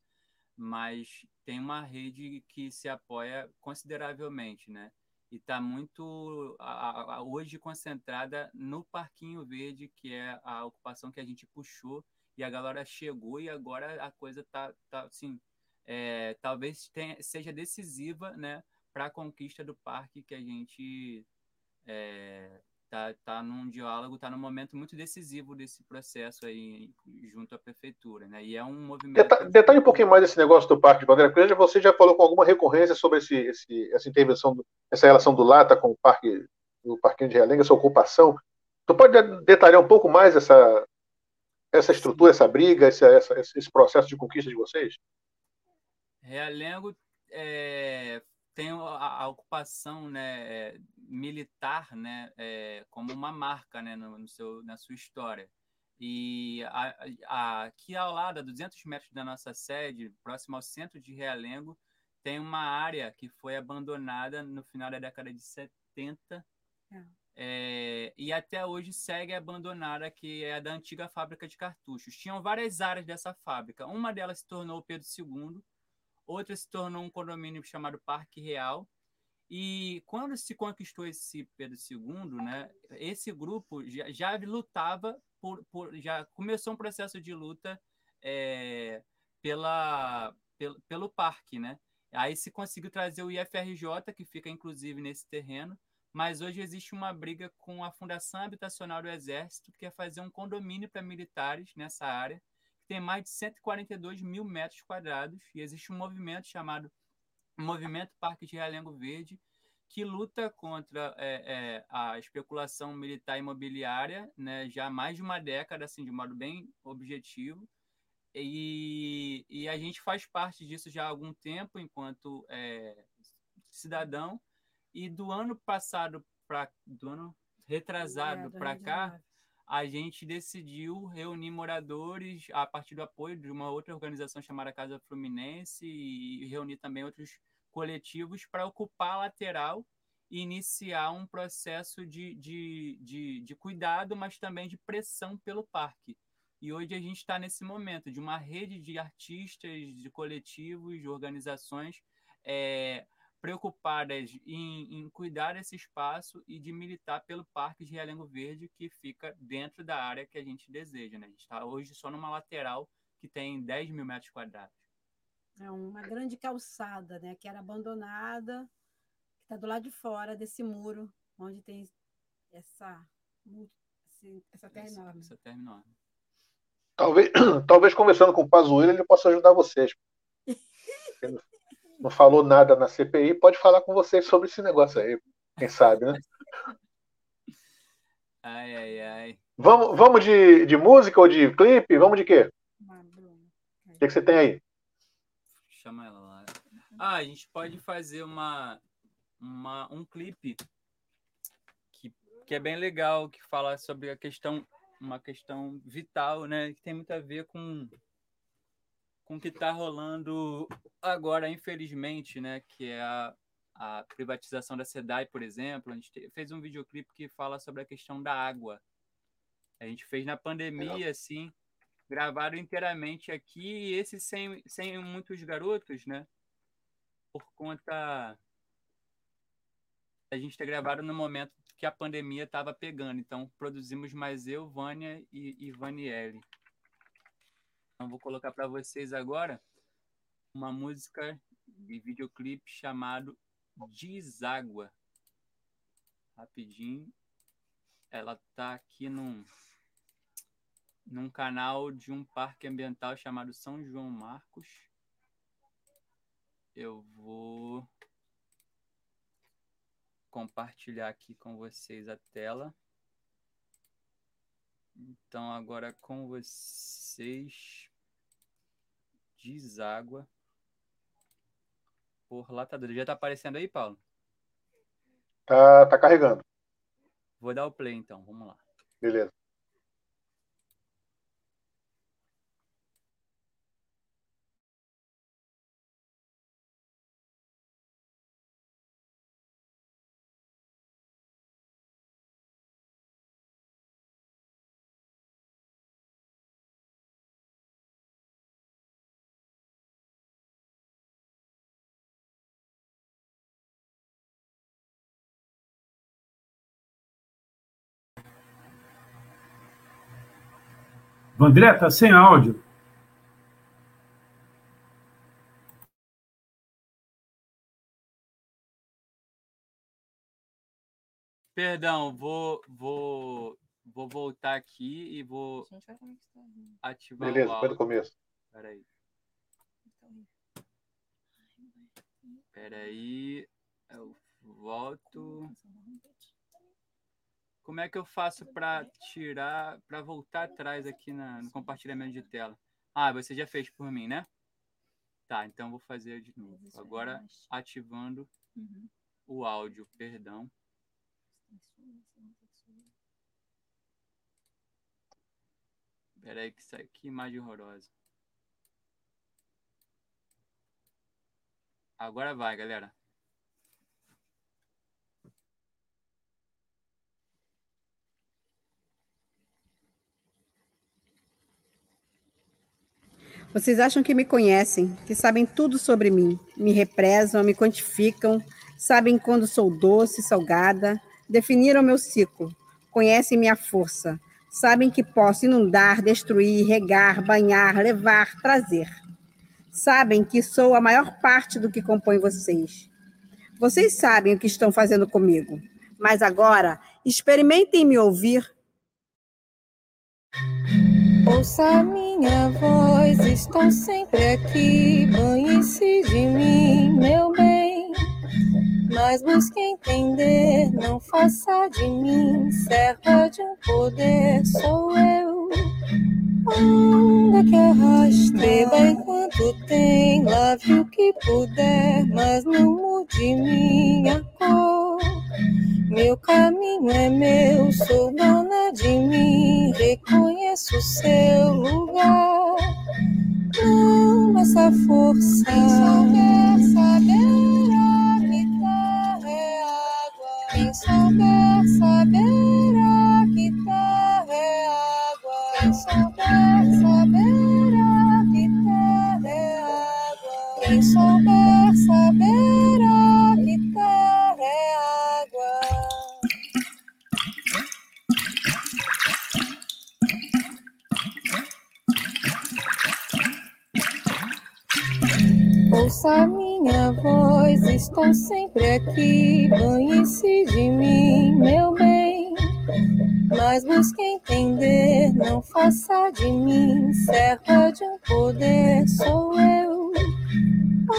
Mas tem uma rede que se apoia consideravelmente, né? E está muito a, a, hoje concentrada no Parquinho Verde, que é a ocupação que a gente puxou e a galera chegou e agora a coisa tá, tá assim, é, talvez tenha, seja decisiva né, para a conquista do parque que a gente é, tá, tá num diálogo, tá num momento muito decisivo desse processo aí junto à prefeitura, né? E é um movimento. Detalhe, um pouquinho mais desse negócio do Parque de Bandeira Grande. Você já falou com alguma recorrência sobre esse, esse, essa intervenção, essa relação do Lata com o Parque, do Parquinho de Realenga, essa ocupação. Tu pode detalhar um pouco mais essa, essa estrutura, essa briga, esse, essa, esse processo de conquista de vocês? Realengo é, tem a, a, ocupação né, militar né, é, como uma marca né, no, no, seu, na sua história. E a, a, aqui ao lado, a 200 metros da nossa sede, próximo ao centro de Realengo, tem uma área que foi abandonada no final da década de 70 é. É, e até hoje segue abandonada, que é a da antiga fábrica de cartuchos. Tinham várias áreas dessa fábrica. Uma delas se tornou o Pedro II, outra se tornou um condomínio chamado Parque Real. E quando se conquistou esse Pedro II, né, esse grupo já, já lutava por, por, já começou um processo de luta é, pela, pelo, pelo parque, né? Aí se conseguiu trazer o IFRJ, que fica inclusive nesse terreno, mas hoje existe uma briga com a Fundação Habitacional do Exército, que quer fazer um condomínio para militares nessa área, que tem mais de 142 mil metros quadrados, e existe um movimento chamado Movimento Parque de Realengo Verde, que luta contra é, é, a especulação militar imobiliária né, já há mais de uma década, assim, de modo bem objetivo, e, e a gente faz parte disso já há algum tempo, enquanto é, cidadão. E do ano passado para do ano retrasado é, para cá, a gente decidiu reunir moradores a partir do apoio de uma outra organização chamada Casa Fluminense e reunir também outros coletivos para ocupar a lateral e iniciar um processo de, de, de, de cuidado, mas também de pressão pelo parque. E hoje a gente está nesse momento de uma rede de artistas, de coletivos, de organizações é, preocupadas em, em, cuidar desse espaço e de militar pelo Parque de Realengo Verde, que fica dentro da área que a gente deseja. Né? A gente está hoje só numa lateral que tem 10 mil metros quadrados. É uma grande calçada, né, que era abandonada, que está do lado de fora desse muro, onde tem essa, essa terra essa, enorme. Essa terra enorme. Talvez, talvez conversando com o Pazuello ele possa ajudar vocês. Não falou nada na CPI, pode falar com vocês sobre esse negócio aí. Quem sabe, né? Ai, ai, ai. Vamos, vamos de, de música ou de clipe? Vamos de quê? O que, que você tem aí? Chama ela lá. Ah, a gente pode fazer uma, uma, um clipe que, que é bem legal, que fala sobre a questão uma questão vital, né? Que tem muito a ver com com o que está rolando agora, infelizmente, né? Que é a, a privatização da SEDAI, por exemplo. A gente fez um videoclipe que fala sobre a questão da água. A gente fez na pandemia, assim, gravaram inteiramente aqui, e esse sem, sem muitos garotos, né? Por conta. A gente ter gravado no momento que a pandemia estava pegando. Então, produzimos mais eu, Vânia e, e Vaniele. Então, vou colocar para vocês agora uma música de videoclipe chamado Deságua. Rapidinho. Ela tá aqui num, num canal de um parque ambiental chamado São João Marcos. Eu vou compartilhar aqui com vocês a tela. Então, agora com vocês, deságua por latadura. Já tá aparecendo aí, Paulo? Tá, tá carregando. Vou dar o play então, vamos lá. Beleza. André, tá sem áudio. Perdão, vou, vou, vou voltar aqui e vou ativar Beleza, foi do começo. Peraí. Peraí. Eu volto. Como é que eu faço para tirar, para voltar atrás aqui na, no compartilhamento de tela? Ah, você já fez por mim, né? Tá, então vou fazer de novo. É Agora ativando Uhum. o áudio, perdão. Peraí que sai que imagem horrorosa. Agora vai, galera. Vocês acham que me conhecem, que sabem tudo sobre mim, me represam, me quantificam, sabem quando sou doce, salgada, definiram meu ciclo, conhecem minha força, sabem que posso inundar, destruir, regar, banhar, levar, trazer. Sabem que sou a maior parte do que compõe vocês. Vocês sabem o que estão fazendo comigo, mas agora experimentem me ouvir Ouça minha voz, estou sempre aqui. Banhe-se de mim, meu bem. Mas busque entender, não faça de mim serva de um poder. Sou eu. Onda que arrasta, beba enquanto tem. Lave o que puder, mas não mude minha cor. Meu caminho é meu, sou dona de mim, reconheço seu lugar. Não essa força. Quem souber saberá que terra é água. Quem souber saberá Ouça minha voz, estou sempre aqui. Banhe-se de mim, meu bem. Mas busque entender, não faça de mim serva de um poder. Sou eu.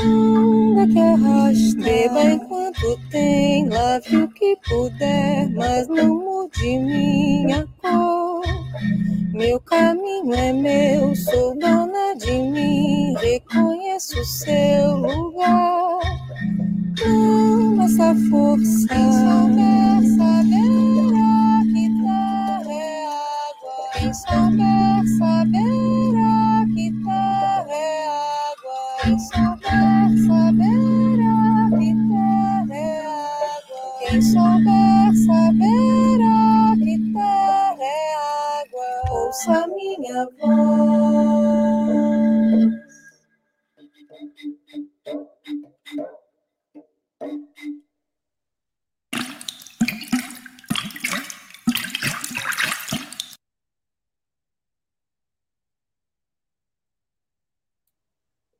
Onda que arrasta, beba enquanto tem. Lave o que puder, mas não mude minha cor. Meu caminho é meu, sou dona de mim, reconheço seu lugar. Não essa força. Quem souber saberá que terra é água. Quem souber saberá que terra é água. Quem souber saberá que terra é água. Quem souber Ouça minha voz.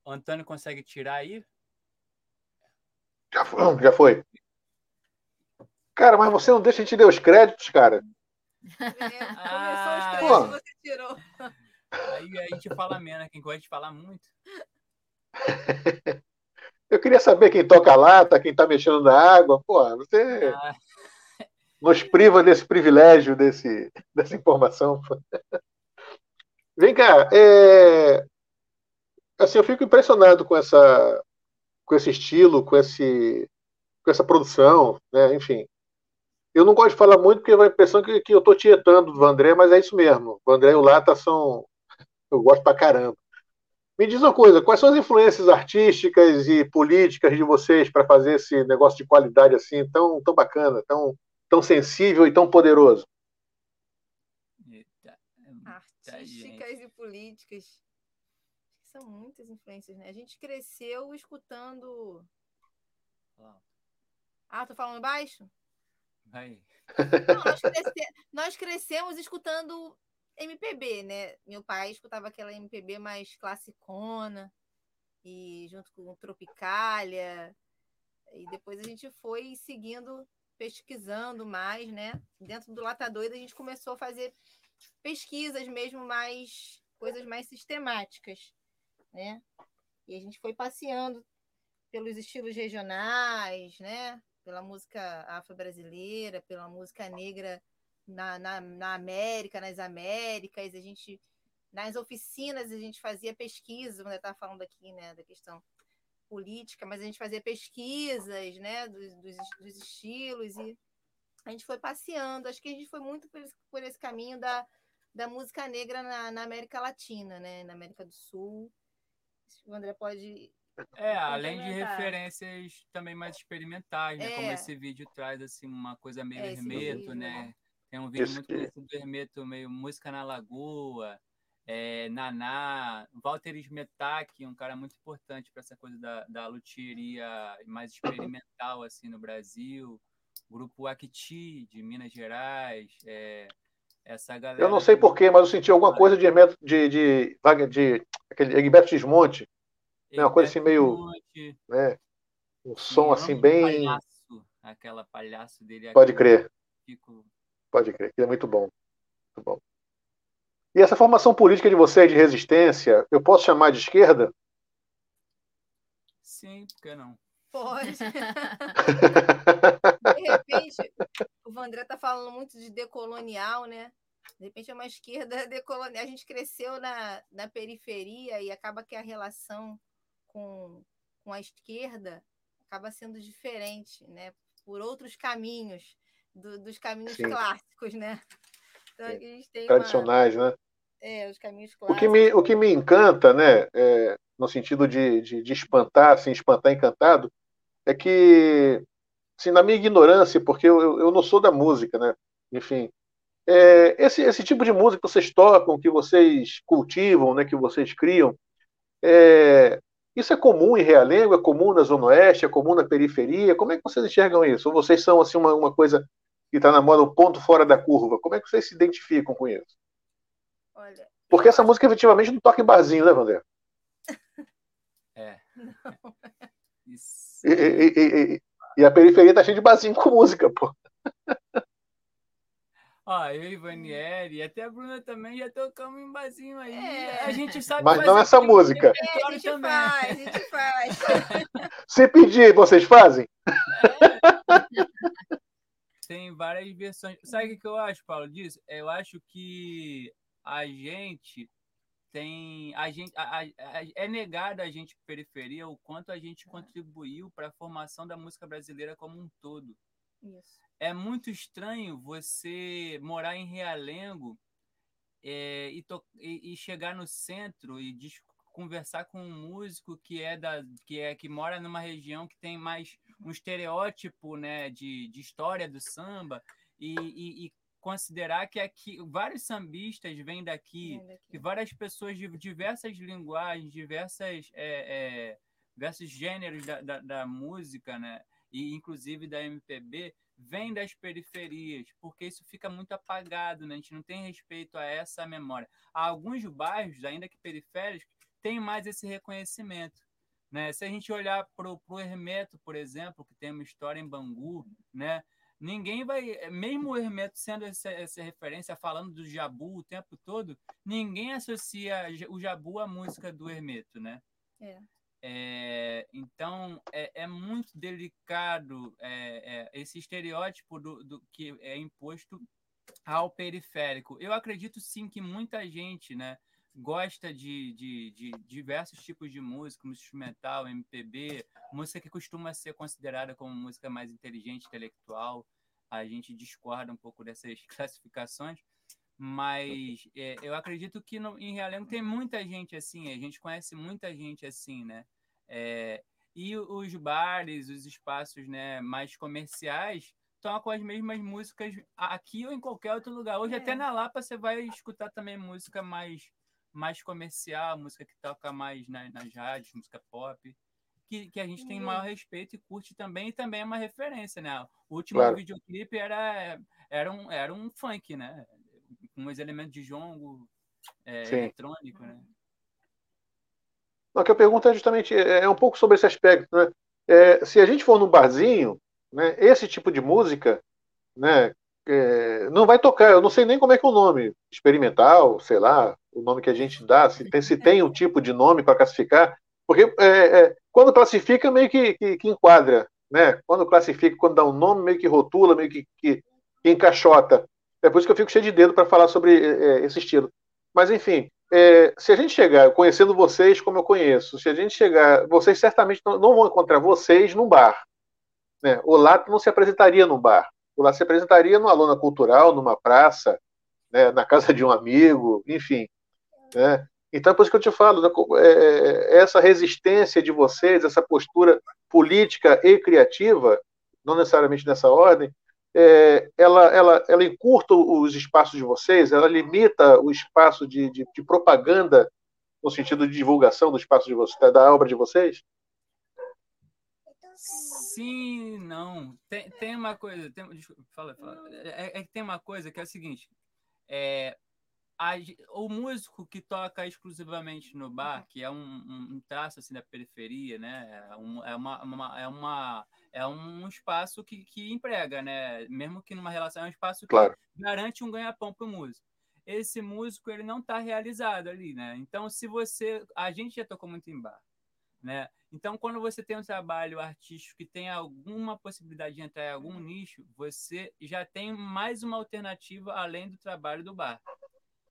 O Antônio consegue tirar aí? Já foi, já foi. Cara, mas você não deixa a gente ler os créditos, cara. É, começou Ah, os pô. três, você tirou. Aí a gente fala menos, quem gosta de falar muito. Eu queria saber quem toca a lata, quem tá mexendo na água. Pô, você Ah, nos priva desse privilégio, desse, dessa informação. Vem cá, é... assim, eu fico impressionado com essa, com esse estilo, com esse, com essa produção, né? Enfim, eu não gosto de falar muito porque dá a impressão que, que eu estou tietando do Vandré, mas é isso mesmo. O Vandré e o Lata são, eu gosto pra caramba. Me diz uma coisa, quais são as influências artísticas e políticas de vocês para fazer esse negócio de qualidade assim tão, tão bacana, tão, tão sensível e tão poderoso? eita, é Artísticas gente. e políticas. São muitas influências, né? A gente cresceu escutando. Ah, tô falando baixo? Vai. Não, nós, cresce- nós crescemos escutando MPB, né? Meu pai escutava aquela MPB mais classicona, e junto com Tropicália. E depois a gente foi seguindo, pesquisando mais, né? Dentro do Lata Doida a gente começou a fazer pesquisas mesmo mais, coisas mais sistemáticas, né? E a gente foi passeando pelos estilos regionais, né? Pela música afro-brasileira, pela música negra na, na, na América, nas Américas. A gente nas oficinas a gente fazia pesquisa, quando eu estava falando aqui, né, da questão política, mas a gente fazia pesquisas, né, dos, dos, dos estilos e a gente foi passeando. Acho que a gente foi muito por esse, por esse caminho da, da música negra na, na, América Latina, né, na América do Sul. O André pode. É, além de referências também mais experimentais, né? É. Como esse vídeo traz assim uma coisa meio é, hermeto, né? Tem um vídeo muito conhecido do hermeto, meio música na lagoa, é, Naná, Walter Smetak, um cara muito importante para essa coisa da, da luthieria mais experimental assim no Brasil, o grupo Acti de Minas Gerais, é, essa galera. Eu não sei porquê, mas eu senti alguma coisa de de, de, de, de aquele Egberto Gismonte, né, uma coisa assim meio, né, um som assim bem, palhaço, aquela palhaço dele. Pode crer. Fico... Pode crer, que é muito bom, muito bom. E essa formação política de você de resistência, eu posso chamar de esquerda? Sim, por que não? Pode. de repente, o Vandré está falando muito de decolonial, né? De repente é uma esquerda decolonial. A gente cresceu na, na periferia e acaba que a relação com, com a esquerda acaba sendo diferente, né? Por outros caminhos, do, dos caminhos Sim. clássicos, né? Então, Tradicionais, uma... né? É, os caminhos clássicos. O que me, o que me encanta, né, é, no sentido de, de, de, espantar, assim, espantar encantado, é que, assim, na minha ignorância, porque eu, eu não sou da música, né, enfim, é, esse, esse tipo de música que vocês tocam, que vocês cultivam, né, que vocês criam, é, isso é comum em Realengo, é comum na Zona Oeste, é comum na periferia? Como é que vocês enxergam isso? Ou vocês são assim uma, uma coisa que está na moda, um ponto fora da curva? Como é que vocês se identificam com isso? Olha. Porque essa música efetivamente não toca em barzinho, né, Vandré? É. E, e, e, e, a periferia tá cheia de barzinho com música, pô. Ó, eu e Vanieri, e até a Bruna também já tocamos em barzinho aí. É. A gente sabe Mas não essa música. É, a gente também. faz, a gente faz. Se pedir, vocês fazem? É. Tem várias versões. Sabe o que eu acho, Paulo, disso? Eu acho que a gente tem a gente a, a, é negado a gente periferia o quanto a gente contribuiu para a formação da música brasileira como um todo. Isso. É muito estranho você morar em Realengo é, e, to, e, e, chegar no centro e conversar com um músico que é da que é que mora numa região que tem mais um estereótipo né de, de história do samba e, e, e considerar que aqui vários sambistas vêm daqui, Vem daqui. que várias pessoas de diversas linguagens, diversas, é, é, diversos gêneros da, da, da, música, né? e inclusive da MPB, vêm das periferias, porque isso fica muito apagado, né? a gente não tem respeito a essa memória. Há alguns bairros, ainda que periféricos, têm mais esse reconhecimento. Né? Se a gente olhar para o Hermeto, por exemplo, que tem uma história em Bangu, né? Ninguém vai, mesmo o Hermeto sendo essa, essa, referência, falando do Jabu o tempo todo, ninguém associa o Jabu à música do Hermeto, né? É. É, então é, é, muito delicado é, é, esse estereótipo do, do, que é imposto ao periférico. Eu acredito sim que muita gente, né, gosta de, de, de, diversos tipos de música, música instrumental, MPB, música que costuma ser considerada como música mais inteligente, intelectual. A gente discorda um pouco dessas classificações, mas é, eu acredito que no, em Realengo tem muita gente assim, a gente conhece muita gente assim, né? É, e os bares, os espaços né, mais comerciais tocam as mesmas músicas aqui ou em qualquer outro lugar. Hoje, é. até na Lapa, você vai escutar também música mais mais comercial, música que toca mais nas, nas rádios, música pop, que, que a gente tem maior respeito e curte também, e também é uma referência, né? O último claro. videoclipe era, era, um, era um funk, né? Com os elementos de jongo é, eletrônico, né? O que eu pergunto é justamente é, é um pouco sobre esse aspecto, né? É, se a gente for num barzinho, né, esse tipo de música, né, é, não vai tocar. Eu não sei nem como é que é o nome, experimental, sei lá, o nome que a gente dá, se tem, se tem um tipo de nome para classificar, porque é, é, quando classifica, meio que, que, que, enquadra, né? Quando classifica, quando dá um nome, meio que rotula, meio que, que, que encaixota. É por isso que eu fico cheio de dedo para falar sobre é, esse estilo. Mas, enfim, é, se a gente chegar, conhecendo vocês como eu conheço, se a gente chegar, vocês certamente não, não vão encontrar vocês num bar. Né? O Lato não se apresentaria num bar. O Lato se apresentaria numa lona cultural, numa praça, né? na casa de um amigo, enfim. Né? Então é por isso que eu te falo? É, é, essa resistência de vocês, essa postura política e criativa, não necessariamente nessa ordem, é, ela, ela, ela encurta os espaços de vocês, ela limita o espaço de, de, de propaganda no sentido de divulgação do espaço de vocês, da obra de vocês? Sim, não. Tem, tem uma coisa. Tem, desculpa, fala, fala. É, é, que tem uma coisa que é o seguinte: é, a, o músico que toca exclusivamente no bar, que é um, um, traço assim da periferia, né? É, é, uma, uma, é, uma, é um espaço que, que emprega, né? Mesmo que numa relação, é um espaço que claro. garante um ganha-pão para o músico. Esse músico ele não está realizado ali, né? Então, se você. A gente já tocou muito em bar, né? Então, quando você tem um trabalho artístico que tem alguma possibilidade de entrar em algum nicho, você já tem mais uma alternativa além do trabalho do bar.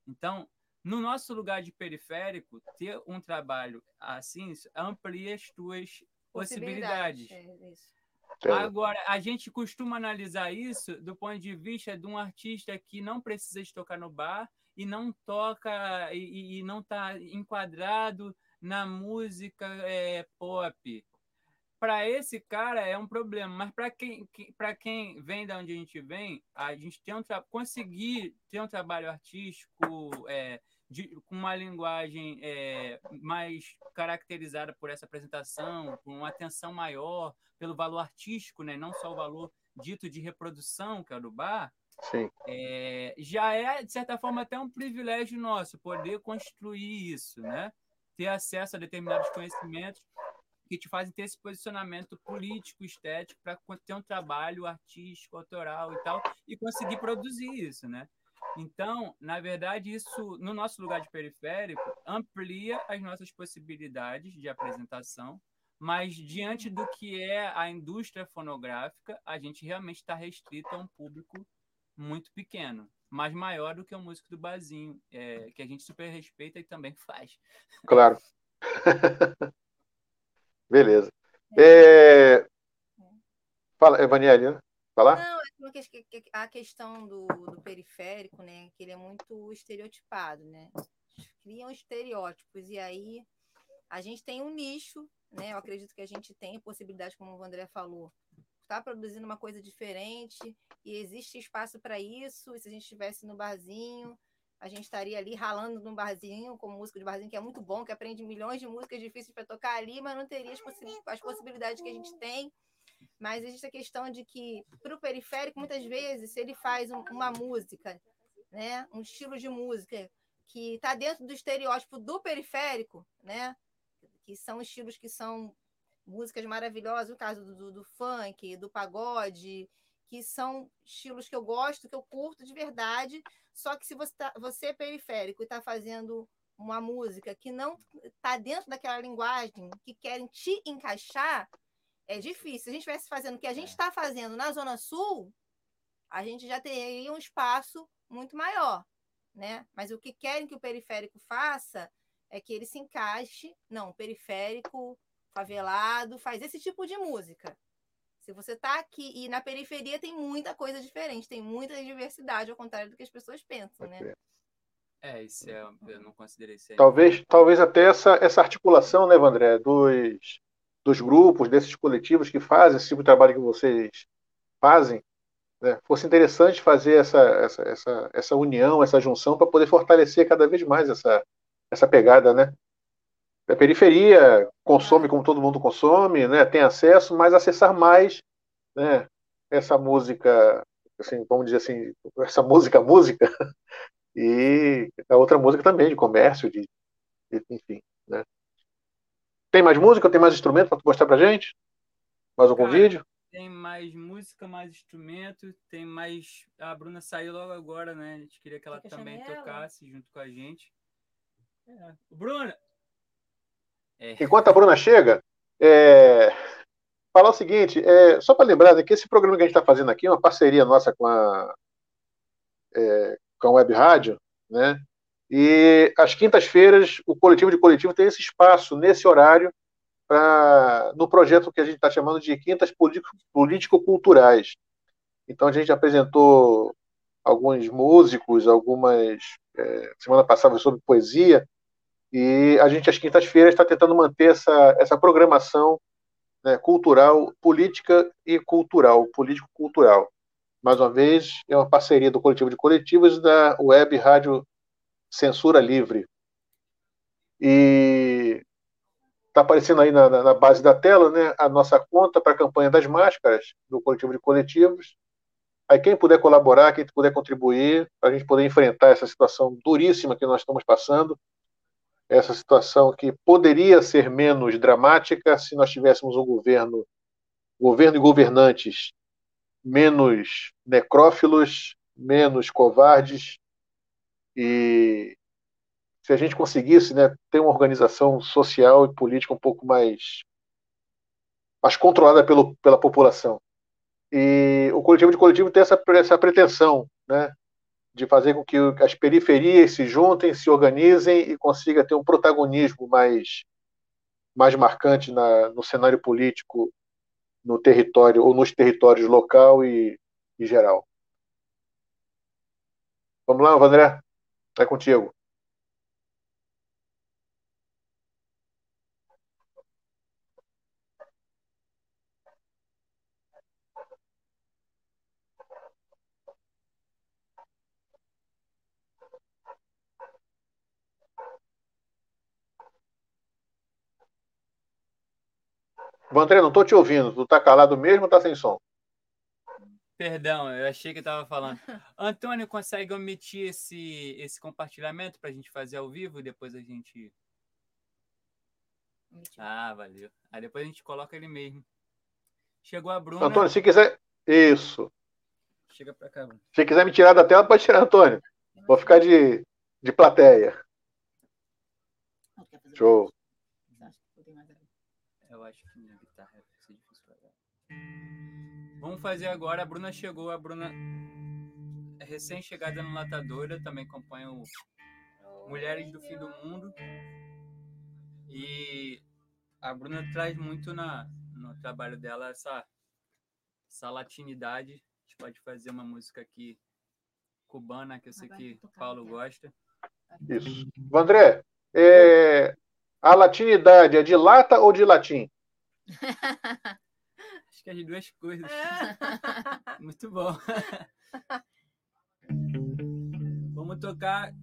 Então, no nosso lugar de periférico, ter um trabalho assim amplia as tuas possibilidades. possibilidades. É Agora, a gente costuma analisar isso do ponto de vista de um artista que não precisa de tocar no bar e não toca e, e não está enquadrado na música é, pop. Para esse cara é um problema, mas para quem, para quem vem da onde a gente vem, a gente tem um conseguir ter um trabalho artístico é, de, com uma linguagem é, mais caracterizada por essa apresentação, com uma atenção maior pelo valor artístico, né? não só o valor dito de reprodução, que é o do bar, é, já é, de certa forma, até um privilégio nosso poder construir isso, né? ter acesso a determinados conhecimentos que te fazem ter esse posicionamento político, estético, para ter um trabalho artístico, autoral e tal, e conseguir produzir isso, né? Então, na verdade, isso, no nosso lugar de periférico, amplia as nossas possibilidades de apresentação, mas diante do que é a indústria fonográfica, a gente realmente está restrito a um público muito pequeno, mas maior do que o músico do barzinho, é, que a gente super respeita e também faz. Claro. Beleza. É... é. Fala, Evaniele, né? Falar? Não, é a questão do, do, periférico, né? Que ele é muito estereotipado, né? Criam estereótipos, e aí a gente tem um nicho, né? Eu acredito que a gente tem possibilidade, como o André falou, está produzindo uma coisa diferente e existe espaço para isso. E se a gente estivesse no barzinho, a gente estaria ali ralando num barzinho, com música de barzinho, que é muito bom, que aprende milhões de músicas difíceis para tocar ali, mas não teria as, possi as, possibilidades que a gente tem. Mas existe a questão de que, para o periférico, muitas vezes, se ele faz um, uma música, né, um estilo de música que está dentro do estereótipo do periférico, né, que são estilos que são músicas maravilhosas, no caso do, do, funk, do pagode, que são estilos que eu gosto, que eu curto de verdade, só que se você, tá, você é periférico e está fazendo uma música que não está dentro daquela linguagem que querem te encaixar, é difícil. Se a gente estivesse fazendo o que a gente está é. fazendo na Zona Sul, a gente já teria um espaço muito maior, né? Mas o que querem que o periférico faça é que ele se encaixe, não, periférico, favelado, faz esse tipo de música. Se você está aqui e na periferia tem muita coisa diferente, tem muita diversidade, ao contrário do que as pessoas pensam, né? É, isso é, eu não considerei isso. Talvez, talvez até essa, essa articulação, né, Vandré, dos, dos grupos, desses coletivos que fazem esse tipo de trabalho que vocês fazem, né, fosse interessante fazer essa, essa, essa, essa união, essa junção, para poder fortalecer cada vez mais essa, essa pegada, né? A periferia consome como todo mundo consome, né? tem acesso, mas acessar mais né? essa música, assim, vamos dizer assim, essa música, música, e a outra música também, de comércio, de, de enfim. Né? Tem mais música? Tem mais instrumento para mostrar para gente? Mais algum Cara, vídeo? Tem mais música, mais instrumento, tem mais. A Bruna saiu logo agora, né? A gente queria que ela também tocasse junto com a gente. É. Bruna, é. Enquanto a Bruna chega, é, falar o seguinte, é, só para lembrar né, que esse programa que a gente está fazendo aqui é uma parceria nossa com a, é, com a Web Rádio, né? E às quintas-feiras, o coletivo de coletivo tem esse espaço, nesse horário, pra, no projeto que a gente está chamando de Quintas Político-Culturais. Então, a gente apresentou alguns músicos, algumas. É, semana passada sobre poesia, e a gente, às quintas-feiras, está tentando manter essa, essa programação né, cultural, política e cultural, político-cultural. Mais uma vez, é uma parceria do coletivo de coletivos da Web Rádio Censura Livre. E está aparecendo aí na, na, base da tela né, a nossa conta para a campanha das máscaras do coletivo de coletivos. Aí quem puder colaborar, quem puder contribuir, para a gente poder enfrentar essa situação duríssima que nós estamos passando, essa situação que poderia ser menos dramática se nós tivéssemos um governo, governo e governantes menos necrófilos, menos covardes e se a gente conseguisse né, ter uma organização social e política um pouco mais, mais controlada pelo, pela população. E o coletivo de coletivo tem essa, essa pretensão, né, de fazer com que as periferias se juntem, se organizem e consiga ter um protagonismo mais, mais marcante na, no cenário político, no território ou nos territórios local e, e geral. Vamos lá, Vandré, é contigo. Vandré, não estou te ouvindo. Tu tá calado mesmo ou tá sem som? Perdão, eu achei que estava falando. Antônio, consegue omitir esse, esse compartilhamento para a gente fazer ao vivo e depois a gente. Ah, valeu. Aí depois a gente coloca ele mesmo. Chegou a Bruna. Antônio, se quiser. Isso. Chega para cá, Bruno. Se quiser me tirar da tela, pode tirar, Antônio. Vou ficar de, de plateia. Show. Eu acho que minha guitarra vai ser difícil pra Vamos fazer agora. A Bruna chegou. A Bruna é recém-chegada no Latadora. Também acompanha o Mulheres do Fim do Mundo. E a Bruna traz muito na, no trabalho dela essa, essa latinidade. A gente pode fazer uma música aqui cubana, que eu sei que Paulo gosta. Isso. André, é, a latinidade é de lata ou de latim? Que é de duas coisas. Muito bom. Vamos tocar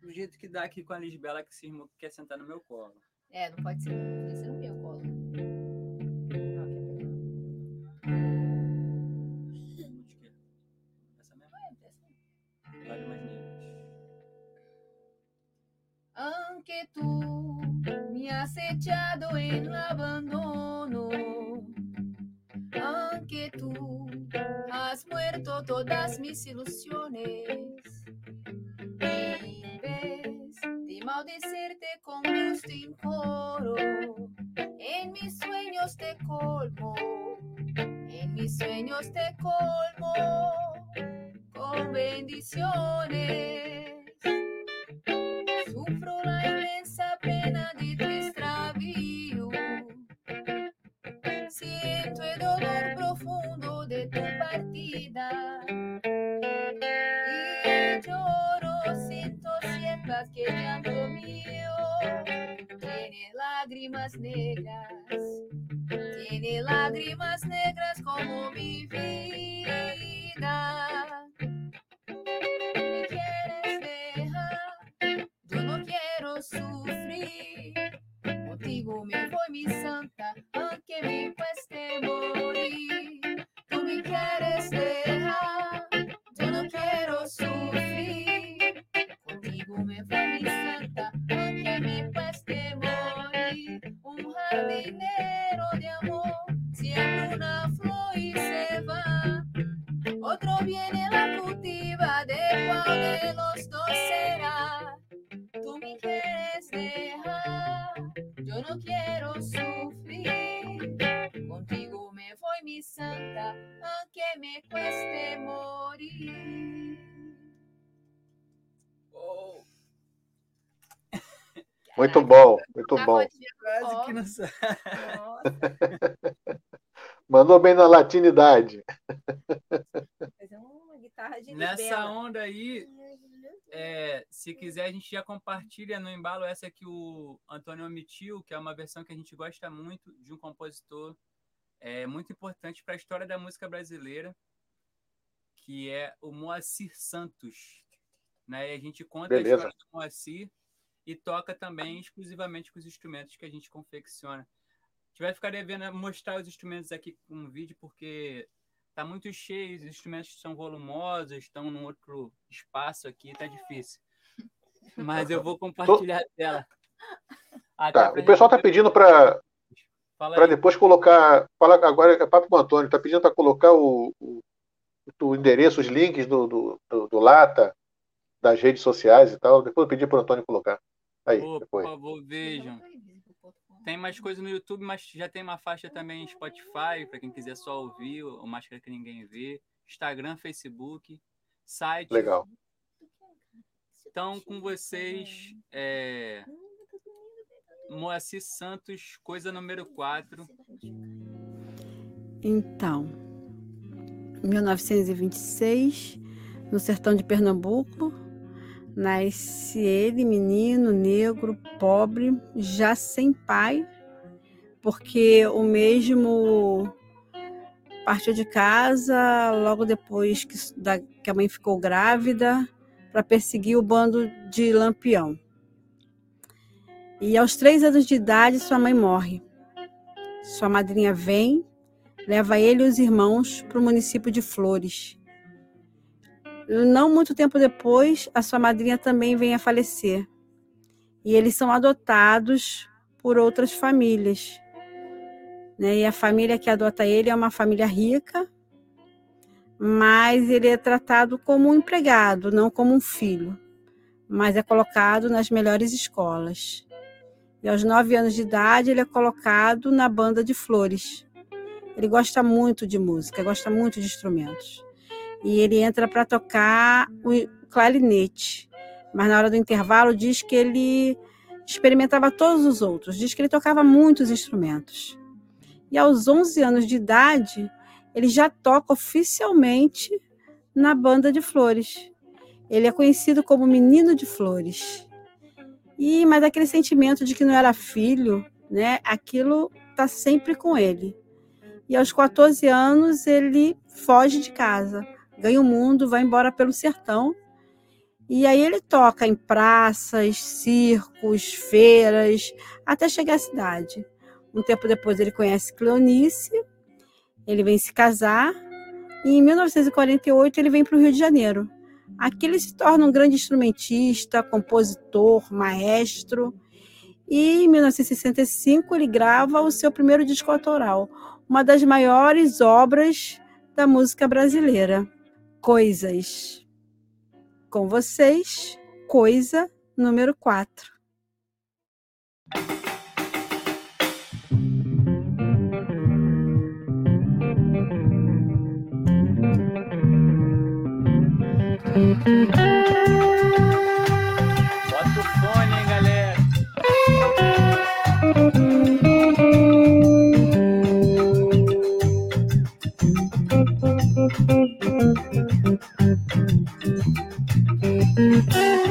do jeito que dá aqui com a Lisbela, que se quer sentar no meu colo. É, não pode ser, pode ser no meu colo. Essa mesmo? Mais Aunque tú me has echado en el abandono, todas mis ilusiones, en vez de maldecerte con gusto y coro, en mis sueños te colmo, en mis sueños te colmo. Con bendiciones. Negras. Tiene lágrimas negras como mi vida. ¿Me quieres dejar? Yo no quiero sufrir. Contigo me voy, mi santa, Muito bom, muito Tá bom. rodinha, Quase que não sabe. nossa, Mandou bem na latinidade. fazer uma guitarra de Nessa onda aí, é, se quiser, a gente já compartilha no embalo essa que o Antônio omitiu, que é uma versão que a gente gosta muito de um compositor é, muito importante para a história da música brasileira, que é o Moacir Santos. Né? E a gente conta Beleza. a história do Moacir e toca também exclusivamente com os instrumentos que a gente confecciona. A gente vai ficar devendo mostrar os instrumentos aqui com um vídeo, porque tá muito cheio, os instrumentos são volumosos, estão num outro espaço aqui, tá difícil. Mas eu vou compartilhar a tela. Até Tá, pra o pessoal está gente- pedindo para para depois colocar. Fala agora é papo com o Antônio, está pedindo para colocar o, o, o endereço, os links do, do, do, do Lata, das redes sociais e tal. Depois eu pedi para o Antônio colocar. Aí, Pô, por favor, vejam. Tem mais coisa no YouTube, mas já tem uma faixa também em Spotify, para quem quiser só ouvir, o Máscara que Ninguém Vê. Instagram, Facebook, site. Legal. Então, com vocês, é... Moacir Santos, coisa número 4. Então, 1926, no sertão de Pernambuco, nasce ele, menino, negro, pobre, já sem pai, porque o mesmo partiu de casa logo depois que, da- que a mãe ficou grávida para perseguir o bando de Lampião. E aos três anos de idade, sua mãe morre. Sua madrinha vem leva ele e os irmãos para o município de Flores. Não muito tempo depois, a sua madrinha também vem a falecer. E eles são adotados por outras famílias. Né? E a família que adota ele é uma família rica, mas ele é tratado como um empregado, não como um filho. Mas é colocado nas melhores escolas. E aos nove anos de idade, ele é colocado na banda de flores. Ele gosta muito de música, gosta muito de instrumentos. E ele entra para tocar o clarinete. Mas na hora do intervalo diz que ele experimentava todos os outros, diz que ele tocava muitos instrumentos. E aos 11 anos de idade, ele já toca oficialmente na banda de flores. Ele é conhecido como Menino de Flores. E mas aquele sentimento de que não era filho, né? Aquilo tá sempre com ele. E aos 14 anos ele foge de casa, ganha o mundo, vai embora pelo sertão. E aí ele toca em praças, circos, feiras, até chegar à cidade. Um tempo depois ele conhece Cleonice, ele vem se casar e em 1948 ele vem para o Rio de Janeiro. Aqui ele se torna um grande instrumentista, compositor, maestro. E em 1965 ele grava o seu primeiro disco autoral, uma das maiores obras da música brasileira, Coisas. Com vocês, Coisa número 4. Bota Thank you.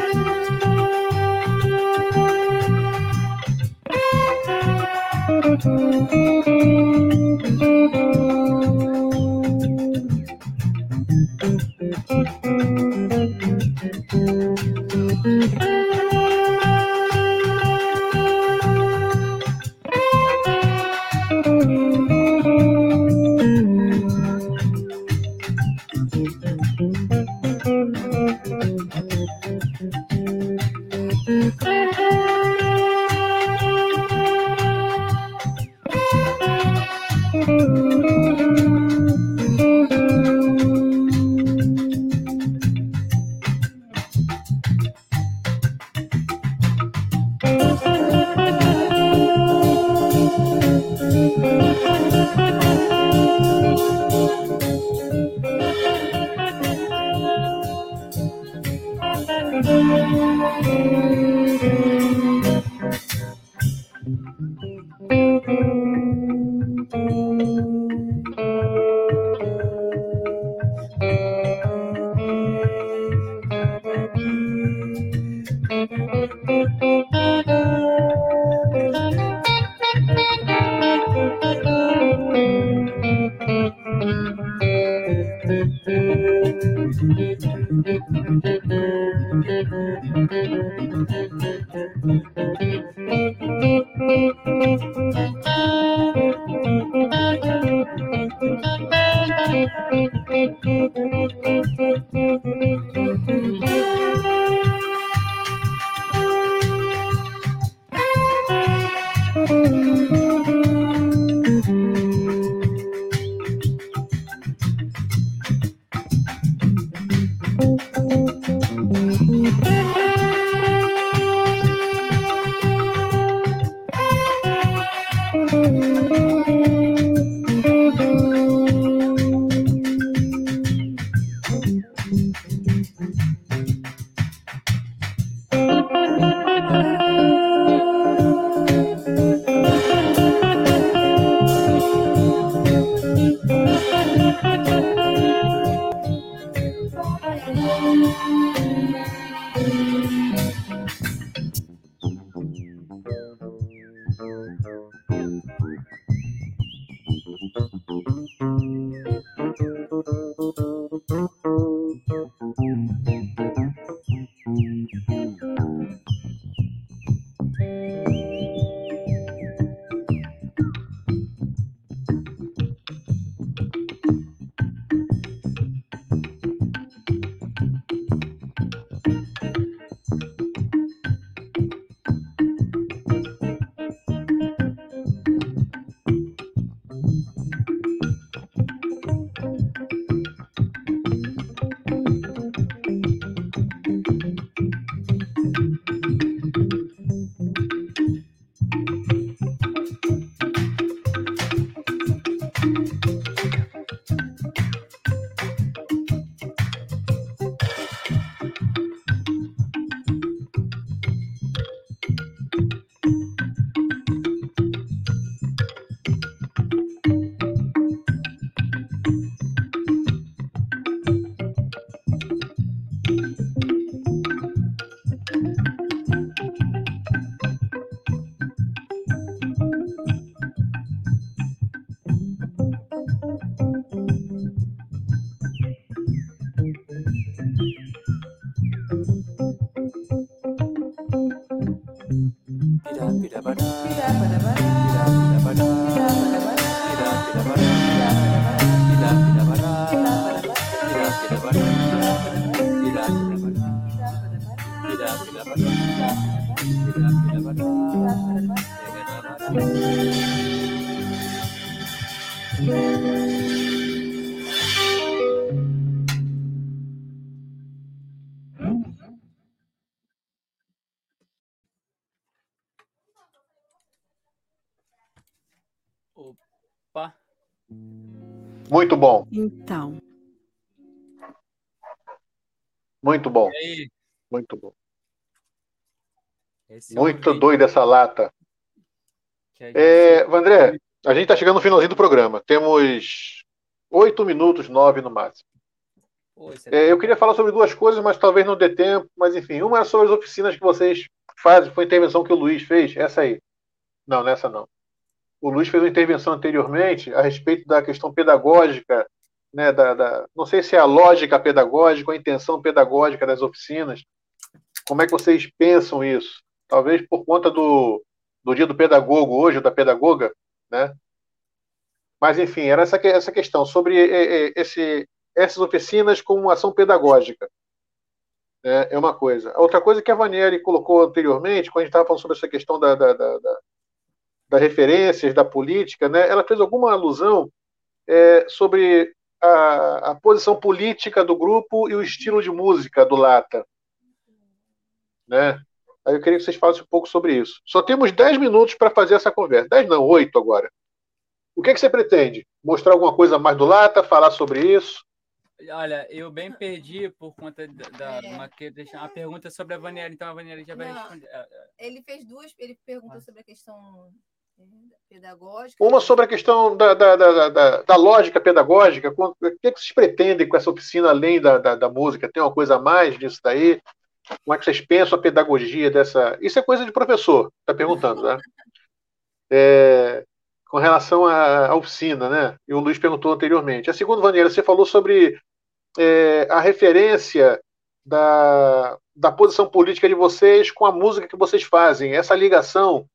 Muito bom, Então, muito bom, E aí? muito bom. Esse é um Muito vídeo doido essa lata. que a gente É, Vandré, a gente está chegando no finalzinho do programa. Temos oito minutos, nove no máximo. Isso É, eu queria falar sobre duas coisas, mas talvez não dê tempo. Mas enfim, uma é sobre as oficinas que vocês fazem. Foi a intervenção que o Luiz fez. Essa aí. Não, nessa não. O Luiz fez uma intervenção anteriormente a respeito da questão pedagógica, né, da, da- não sei se é a lógica pedagógica a intenção pedagógica das oficinas. Como é que vocês pensam isso? Talvez por conta do, do dia do pedagogo hoje, da pedagoga, né? Mas enfim, era essa, essa questão sobre esse, essas oficinas como ação pedagógica. né, É uma coisa. A outra coisa que a Vanieri colocou anteriormente, quando a gente estava falando sobre essa questão da, da, da- das referências, da política, né, ela fez alguma alusão é, sobre a, a posição política do grupo e o estilo de música do Lata. Né? Aí eu queria que vocês falassem um pouco sobre isso. Só temos 10 minutos para fazer essa conversa. 10 não, 8 agora. O que, é que você pretende? Mostrar alguma coisa mais do Lata, falar sobre isso? Olha, eu bem perdi por conta da, da É. uma, uma pergunta sobre a Vaniera, então a Vaniera já vai Não. responder. Ah, Ele fez duas, ele perguntou Ah. sobre a questão é, pedagógica. Uma sobre a questão da, da, da, da, da lógica pedagógica. O que, é que vocês pretendem com essa oficina além da, da, da música? Tem uma coisa a mais disso daí? Como é que vocês pensam a pedagogia dessa. Isso é coisa de professor, está perguntando, né? É, com relação à, à oficina, né? E o Luiz perguntou anteriormente. A segunda, Vaneira, você falou sobre é, a referência da, da posição política de vocês com a música que vocês fazem, essa ligação.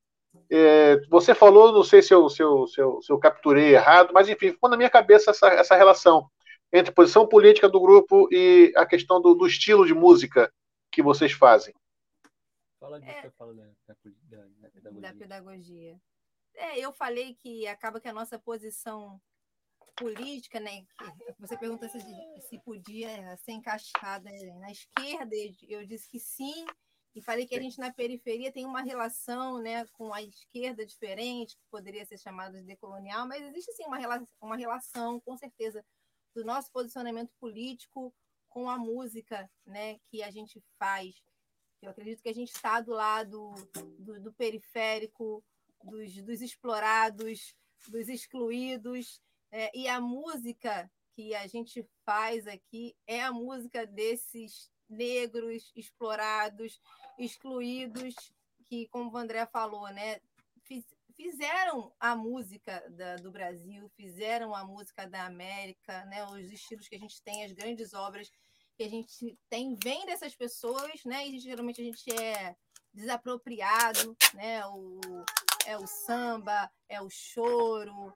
É, você falou, não sei se eu, se, eu, se, eu, se eu capturei errado, mas enfim, ficou na minha cabeça essa, essa relação entre a posição política do grupo e a questão do, do estilo de música que vocês fazem. Fala disso, é, fala da, da, da, pedagogia. da pedagogia. É, eu falei que acaba que a nossa posição política, né? Você perguntou se, se podia ser encaixada na esquerda, eu disse que sim, e falei que a gente na periferia tem uma relação né, com a esquerda diferente, que poderia ser chamada de decolonial, mas existe sim uma, relação, uma relação, com certeza, do nosso posicionamento político com a música né, que a gente faz. Eu acredito que a gente está do lado do, do periférico, dos, dos explorados, dos excluídos, é, e a música que a gente faz aqui é a música desses negros explorados, excluídos, que, como o André falou, né, fizeram a música da, do Brasil, fizeram a música da América, né, os estilos que a gente tem, as grandes obras que a gente tem, vem dessas pessoas, né, e geralmente a gente é desapropriado, né, o, é o samba, é o choro,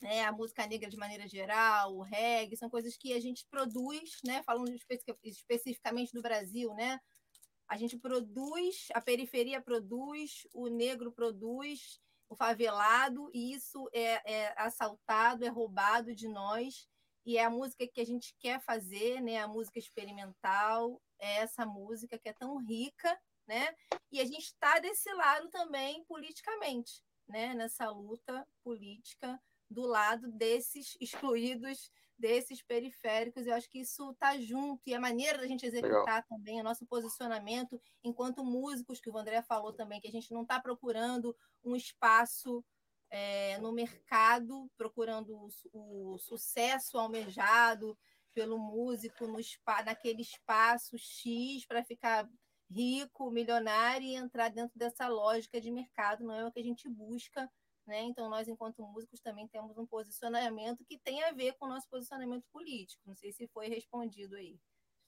né, a música negra de maneira geral, o reggae, são coisas que a gente produz, né, falando especificamente do Brasil, né, a gente produz, a periferia produz, o negro produz, o favelado, e isso é, é assaltado, é roubado de nós, e é a música que a gente quer fazer, né, a música experimental, é essa música que é tão rica, né, e a gente está desse lado também politicamente, né, nessa luta política, do lado desses excluídos, desses periféricos. Eu acho que isso está junto e a maneira da gente executar Legal. também, o nosso posicionamento enquanto músicos, que o André falou também, que a gente não está procurando um espaço é, no mercado, procurando o, o, sucesso almejado pelo músico no spa, naquele espaço X para ficar rico, milionário e entrar dentro dessa lógica de mercado. Não é o que a gente busca né? Então, nós, enquanto músicos, também temos um posicionamento que tem a ver com o nosso posicionamento político. Não sei se foi respondido aí.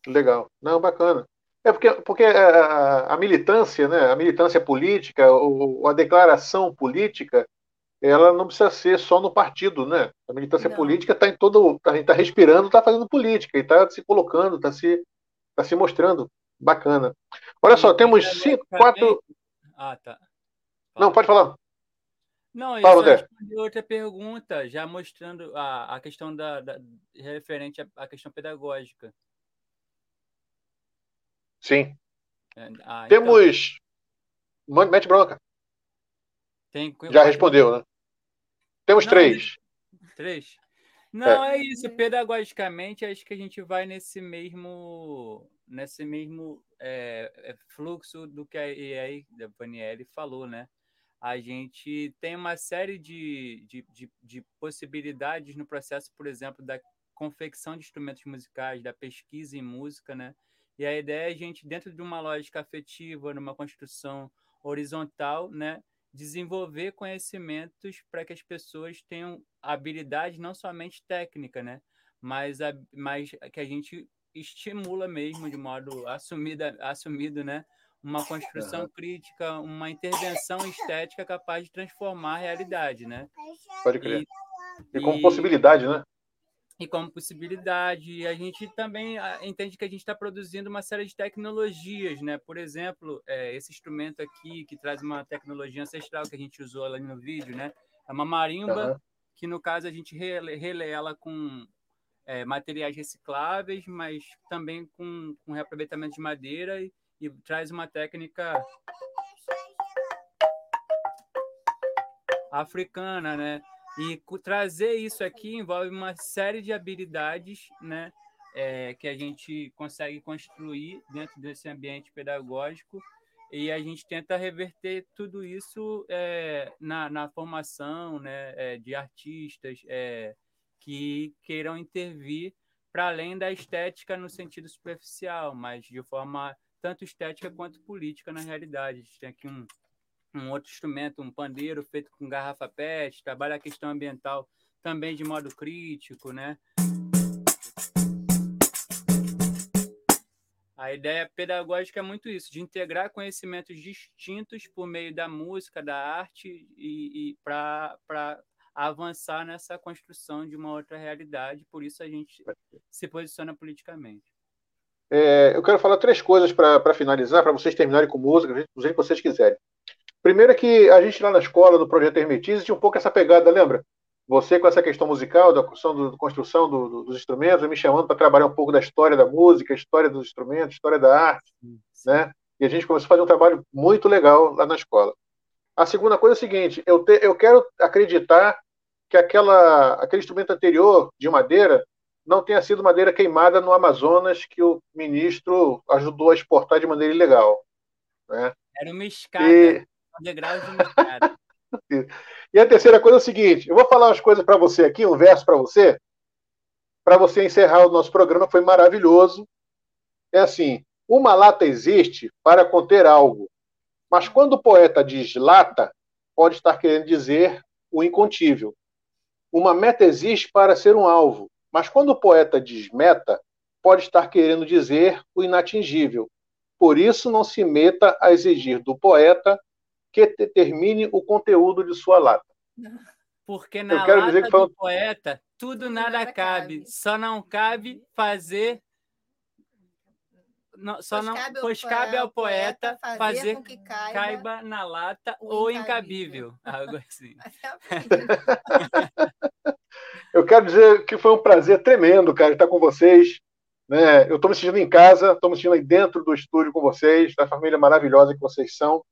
Legal. Não, bacana. É porque, porque a, a, a militância, né, a militância política, ou, a declaração política, ela não precisa ser só no partido, né? A militância não. política está em todo, a gente está respirando, está fazendo política, e está se colocando, está se, tá se mostrando. Bacana. Olha só, temos cinco, quatro. Ah, tá. Não, pode falar. Não, eu Fala, respondi outra pergunta, já mostrando a, a questão da, da referente à, à, questão pedagógica. Sim. É, ah, então Temos. Então... Mete bronca. Tem... Já respondeu, né? Temos Não, três. Três. Não, é. é. isso. Pedagogicamente, acho que a gente vai nesse mesmo, nesse mesmo é, é fluxo do que a EA da Vanielli falou, né? A gente tem uma série de, de, de, de, possibilidades no processo, por exemplo, da confecção de instrumentos musicais, da pesquisa em música, né? E a ideia é a gente, dentro de uma lógica afetiva, numa construção horizontal, né, desenvolver conhecimentos para que as pessoas tenham habilidade não somente técnica, né, mas, a, mas que a gente estimula mesmo de modo assumido, assumido né, uma construção crítica, uma intervenção estética capaz de transformar a realidade, né? Pode crer. E, e como e, possibilidade, né? E como possibilidade. A gente também ah, entende que a gente está produzindo uma série de tecnologias, né? Por exemplo, é, esse instrumento aqui, que traz uma tecnologia ancestral que a gente usou ali no vídeo, né? É uma marimba, uhum. que no caso a gente relê ela com é, materiais recicláveis, mas também com, com reaproveitamento de madeira e, e traz uma técnica africana, né? E trazer isso aqui envolve uma série de habilidades, né? É, que a gente consegue construir dentro desse ambiente pedagógico e a gente tenta reverter tudo isso é, na, na, formação né, é, de artistas é, que queiram intervir para além da estética no sentido superficial, mas de forma tanto estética quanto política na realidade. A gente tem aqui um, um outro instrumento, um pandeiro feito com garrafa PET, trabalha a questão ambiental também de modo crítico, né? A ideia pedagógica é muito isso, de integrar conhecimentos distintos por meio da música, da arte e, e para avançar nessa construção de uma outra realidade. Por isso a gente se posiciona politicamente. É, eu quero falar três coisas para finalizar, para vocês terminarem com música, do jeito que vocês quiserem. Primeiro é que a gente lá na escola, no projeto Hermetize, tinha um pouco essa pegada, lembra? Você com essa questão musical, da construção, do, construção do, do, dos instrumentos, me chamando para trabalhar um pouco da história da música, história dos instrumentos, história da arte, né? E a gente começou a fazer um trabalho muito legal lá na escola. A segunda coisa é a seguinte: eu, te, eu quero acreditar que aquela, aquele instrumento anterior de madeira não tenha sido madeira queimada no Amazonas que o ministro ajudou a exportar de maneira ilegal. Né? Era uma escada, e... um degrau de uma escada. e a terceira coisa é o seguinte: eu vou falar umas coisas para você aqui, um verso para você, para você encerrar o nosso programa, foi maravilhoso. É assim: uma lata existe para conter algo, mas quando o poeta diz lata, pode estar querendo dizer o incontível. Uma meta existe para ser um alvo, mas quando o poeta diz meta, pode estar querendo dizer o inatingível. Por isso, não se meta a exigir do poeta que determine o conteúdo de sua lata. Porque na lata dizer que foi... do poeta, tudo nada, cabe. Só não cabe fazer não, só pois não, cabe pois cabe ao poeta fazer, fazer com que caiba, caiba na lata ou incabível, algo assim. Eu quero dizer que foi um prazer tremendo, cara, estar com vocês. Né? Eu estou me sentindo em casa, estou me sentindo aí dentro do estúdio com vocês, da família maravilhosa que vocês são.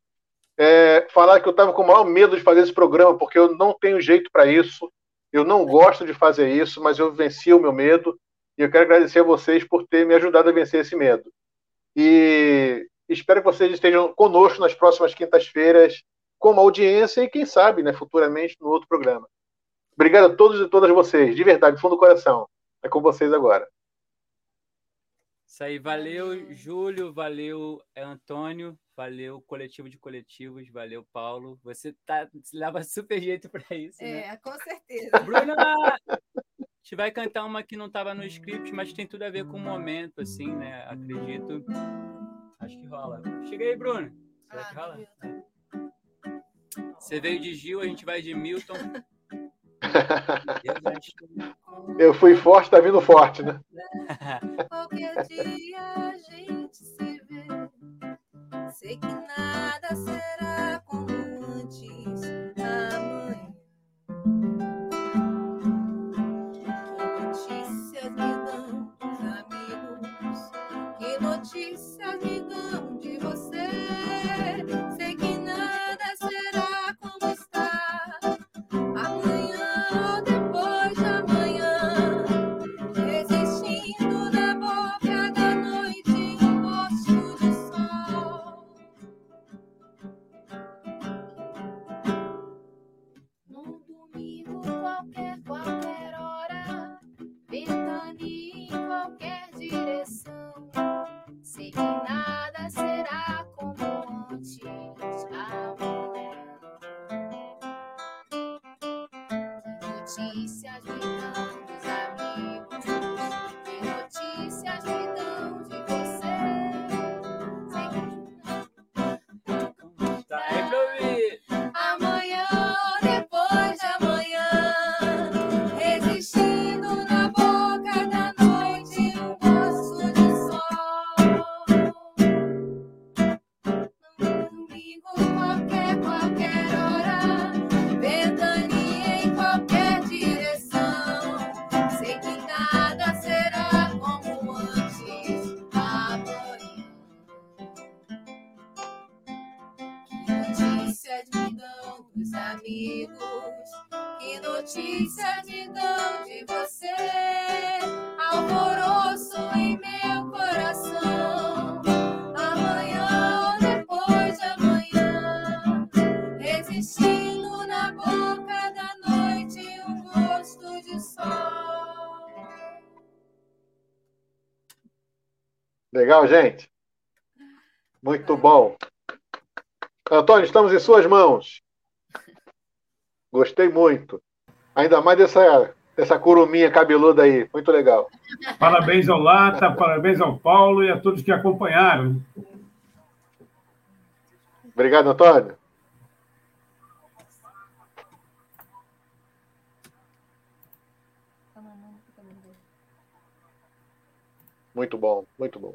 É, falar que eu estava com o maior medo de fazer esse programa, porque eu não tenho jeito para isso, eu não gosto de fazer isso, mas eu venci o meu medo, e eu quero agradecer a vocês por terem me ajudado a vencer esse medo. E espero que vocês estejam conosco nas próximas quintas-feiras, com uma audiência e, quem sabe, né, futuramente, no outro programa. Obrigado a todos e todas vocês, de verdade, do fundo do coração. É com vocês agora. Isso aí, valeu, Júlio, valeu, Antônio, valeu, coletivo de coletivos, valeu, Paulo. Você tá, leva super jeito para isso, né? É, com certeza. Bruna, a gente vai cantar uma que não estava no script, mas tem tudo a ver com o momento, assim, né? Acredito. Acho que rola. Chega aí, Bruno. Será que rola? Você veio de Gil, a gente vai de Milton. Eu fui forte, tá vindo forte, né? Qualquer dia a gente se vê. Sei que nada será Legal, gente? Muito bom. Antônio, estamos em suas mãos. Gostei muito. Ainda mais dessa, dessa curuminha cabeluda aí. Muito legal. Parabéns ao Lata, parabéns ao Paulo e a todos que acompanharam. Obrigado, Antônio. Muito bom, muito bom.